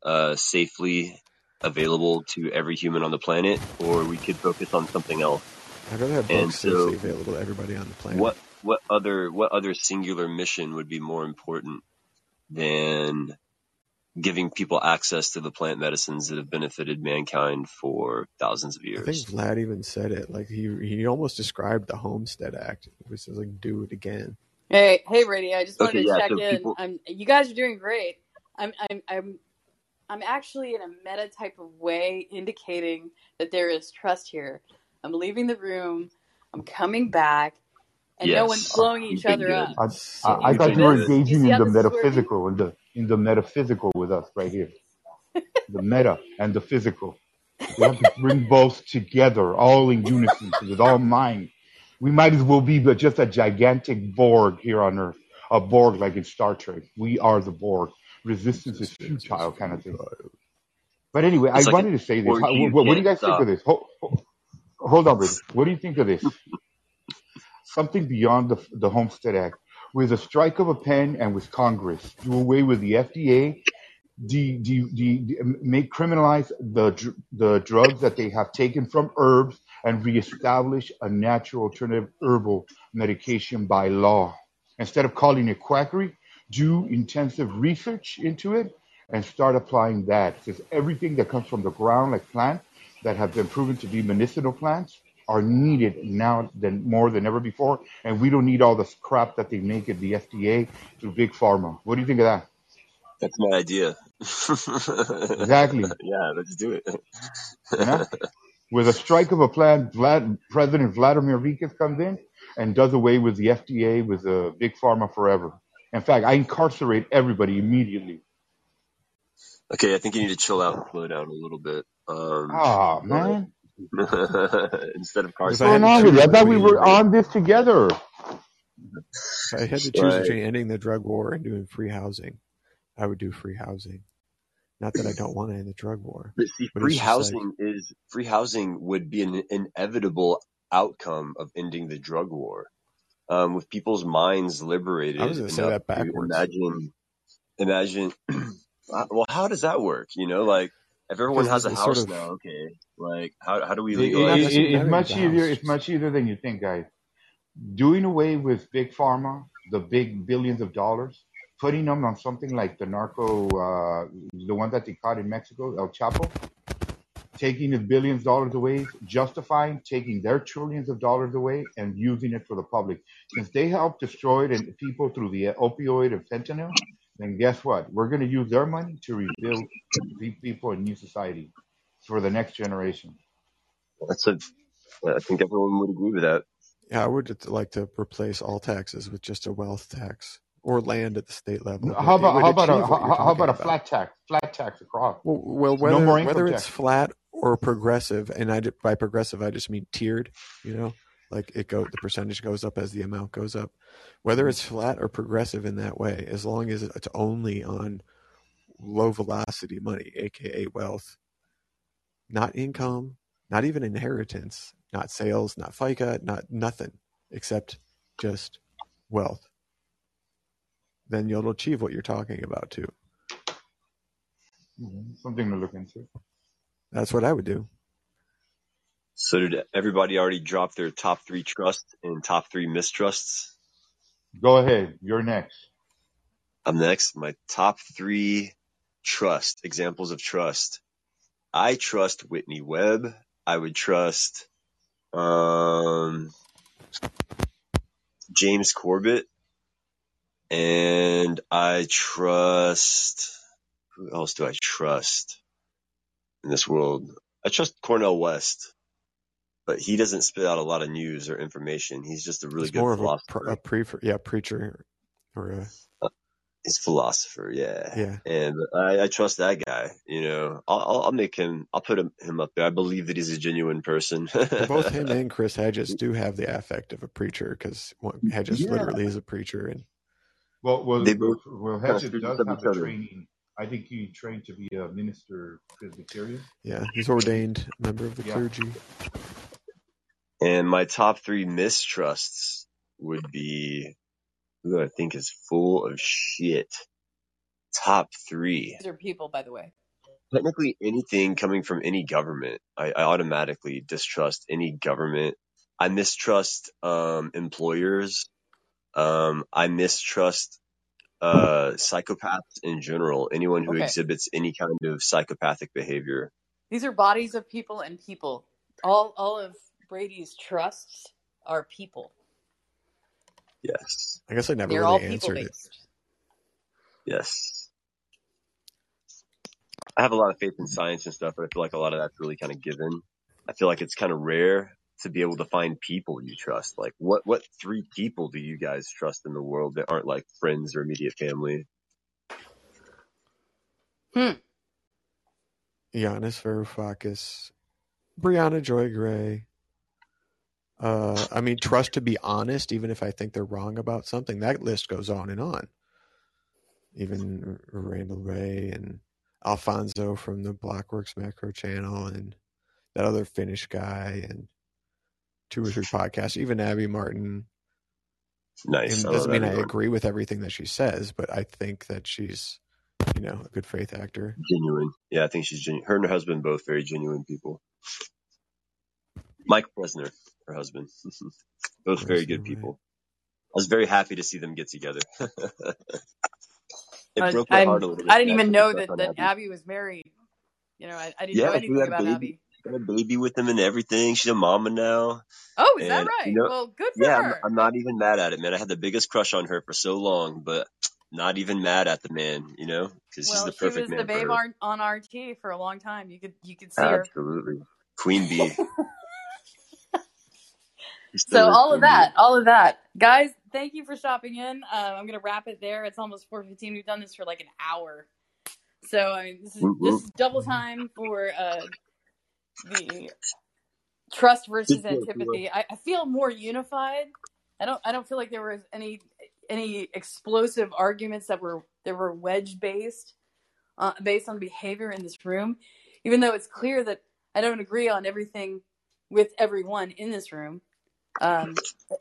uh, safely available to every human on the planet, or we could focus on something else. I'd rather have And books safely so, available to everybody on the planet. what what other what other singular mission would be more important than giving people access to the plant medicines that have benefited mankind for thousands of years. I think? Vlad even said it. Like he he almost described the Homestead Act, which is like do it again. Hey, hey, Brady. I just wanted Okay, to yeah. check So in. people, I'm, you guys are doing great. I'm, I'm, I'm, I'm actually in a meta type of way indicating that there is trust here. I'm leaving the room. I'm coming back, and no one's yes, blowing each other good. up. I, I, I thought you were good. You engaging in the this is working? metaphysical, in the in the metaphysical with us right here. The meta and the physical. We have to bring both together, all in unison, with it's all mind. We might as well be but just a gigantic Borg here on Earth, a Borg like in Star Trek. We are the Borg. Resistance is resistance is futile, kind of thing. But anyway, I like wanted to say this. How, what, what do you guys think stop. of this? Hold, hold on, Brady. What do you think of this? Something beyond the, the Homestead Act. With a strike of a pen and with Congress, do away with the FDA, de, de, de, de- make criminalize the the drugs that they have taken from herbs and reestablish a natural alternative herbal medication by law. Instead of calling it quackery, do intensive research into it and start applying that. Because everything that comes from the ground, like plants that have been proven to be medicinal plants, are needed now than more than ever before. And we don't need all this crap that they make at the FDA through big pharma. What do you think of that? That's my idea. Exactly. yeah, let's do it. With a strike of a plan, Vlad, President Vladimir Vikas comes in and does away with the FDA, with the big pharma forever. In fact, I incarcerate everybody immediately. Okay, I think you need to chill out and slow down a little bit. Um, Ah, but man, instead of cars. what's going on with you? I thought we were on this together. if I had to choose right, between ending the drug war and doing free housing, I would do free housing. Not that I don't want to end the drug war, but see, but free it's just like housing is free housing would be an inevitable outcome of ending the drug war. Um, with people's minds I was liberated going to say that backwards. imagine, imagine. well, how does that work? You know, like if everyone has a it's sort house of now, okay, like how how do we It, it, not it, it's much easier. house. It's much easier than you think, guys. Doing away with big pharma, the big billions of dollars, putting them on something like the narco, uh, the one that they caught in Mexico, El Chapo, taking the billions of dollars away, justifying taking their trillions of dollars away and using it for the public. Since they helped destroy it and people through the opioid and fentanyl, then guess what? We're going to use their money to rebuild pe- people in new society for the next generation. That's a. I think everyone would agree with that. Yeah, I would like to replace all taxes with just a wealth tax or land at the state level. How about how about a how, how about talking a about. flat tax? Flat tax across. Well, well whether more income whether it's tax. flat or progressive, and I d- by progressive I just mean tiered. You know, like it go the percentage goes up as the amount goes up. Whether it's flat or progressive in that way, as long as it's only on low velocity money, aka wealth, not income, not even inheritance, not sales, not FICA, not nothing except just wealth. Then you'll achieve what you're talking about too. Mhm. Something to look into. That's what I would do. So did everybody already drop their top three trusts and top three mistrusts? Go ahead. You're next. I'm next. My top three trust examples of trust. I trust Whitney Webb. I would trust um, James Corbett, and I trust. Who else do I trust in this world? I trust Cornel West, but he doesn't spit out a lot of news or information. He's just a really It's good more of a, philosopher. a pre, yeah, preacher or a, uh, He's a philosopher, yeah. yeah. and I, I trust that guy. You know, I'll, I'll I'll make him. I'll put him, him up there. I believe that he's a genuine person. Both him and Chris Hedges do have the affect of a preacher because Hedges Yeah. literally is a preacher, and Well, well, They both well, Hedges speak does of have each the training. I think he trained to be a minister Presbyterian. yeah, he's ordained member of the Yeah. clergy. And my top three mistrusts would be who I think is full of shit. Top three. These are people, by the way. Technically, anything coming from any government, I, I automatically distrust any government. I mistrust um, employers. Um, I mistrust uh, psychopaths in general. Anyone who Okay. exhibits any kind of psychopathic behavior. These are bodies of people and people. All all of Brady's trusts are people. Yes, I guess I never They're really people answered it. yes. I have a lot of faith in science and stuff, but I feel like a lot of that's really kind of given. I feel like it's kind of rare to be able to find people you trust. Like, what what three people do you guys trust in the world that aren't like friends or immediate family? Hmm. Yanis Varoufakis, Briahna Joy Gray. Uh, I mean, trust to be honest, even if I think they're wrong about something. That list goes on and on. Even Randall Ray and Alfonso from the Blockworks Macro Channel, and that other Finnish guy, and two or three podcasts. Even Abby Martin. Nice. And doesn't mean I agree with everything that she says, but I think that she's, you know, a good faith actor. Genuine. Yeah, I think she's genuine. Her and her husband both very genuine people. Mike Prysner, her husband, both very good people. I was very happy to see them get together. it I, broke my I'm- heart a little bit. I didn't even know that, that Abby. Abby was married. You know, I, I didn't Yeah, know she anything had a about baby. Abby. Got a baby with him and everything. She's a mama now. Oh, is that right? you know, well, good for Yeah, I'm. I'm not even mad at it, man. I had the biggest crush on her for so long, but not even mad at the man, you know, because he's well, the she perfect was man the for babe her. on, on RT for a long time. You could you could see her. Absolutely, queen bee. So all of that, all of that, guys. Thank you for stopping in. Uh, I'm gonna wrap it there. It's almost 4:15. We've done this for like an hour. So I mean, this is Whoop, this is double time for uh, the trust versus antipathy. I, I feel more unified. I don't I don't feel like there was any any explosive arguments that were that were wedge based uh, based on behavior in this room. Even though it's clear that I don't agree on everything with everyone in this room, um,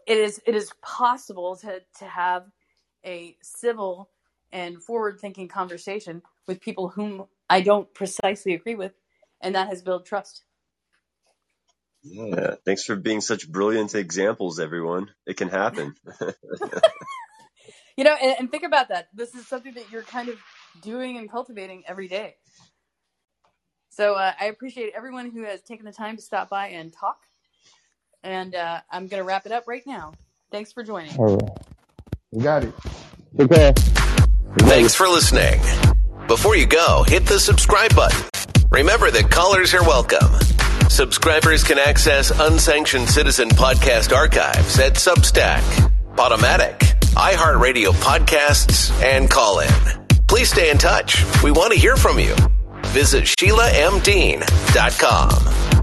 it is it is possible to to have a civil and forward thinking conversation with people whom I don't precisely agree with, and that has built trust. Yeah, thanks for being such brilliant examples, everyone. It can happen. You know, and, and think about that. This is something that you're kind of doing and cultivating every day. So uh, I appreciate everyone who has taken the time to stop by and talk. And uh, I'm going to wrap it up right now. Thanks for joining. All right. You got it. Okay. Thanks for listening. Before you go, hit the subscribe button. Remember that callers are welcome. Subscribers can access unsanctioned citizen podcast archives at Substack, Podomatic, iHeartRadio podcasts, and Callin. Please stay in touch. We want to hear from you. Visit SheilaMdean.com.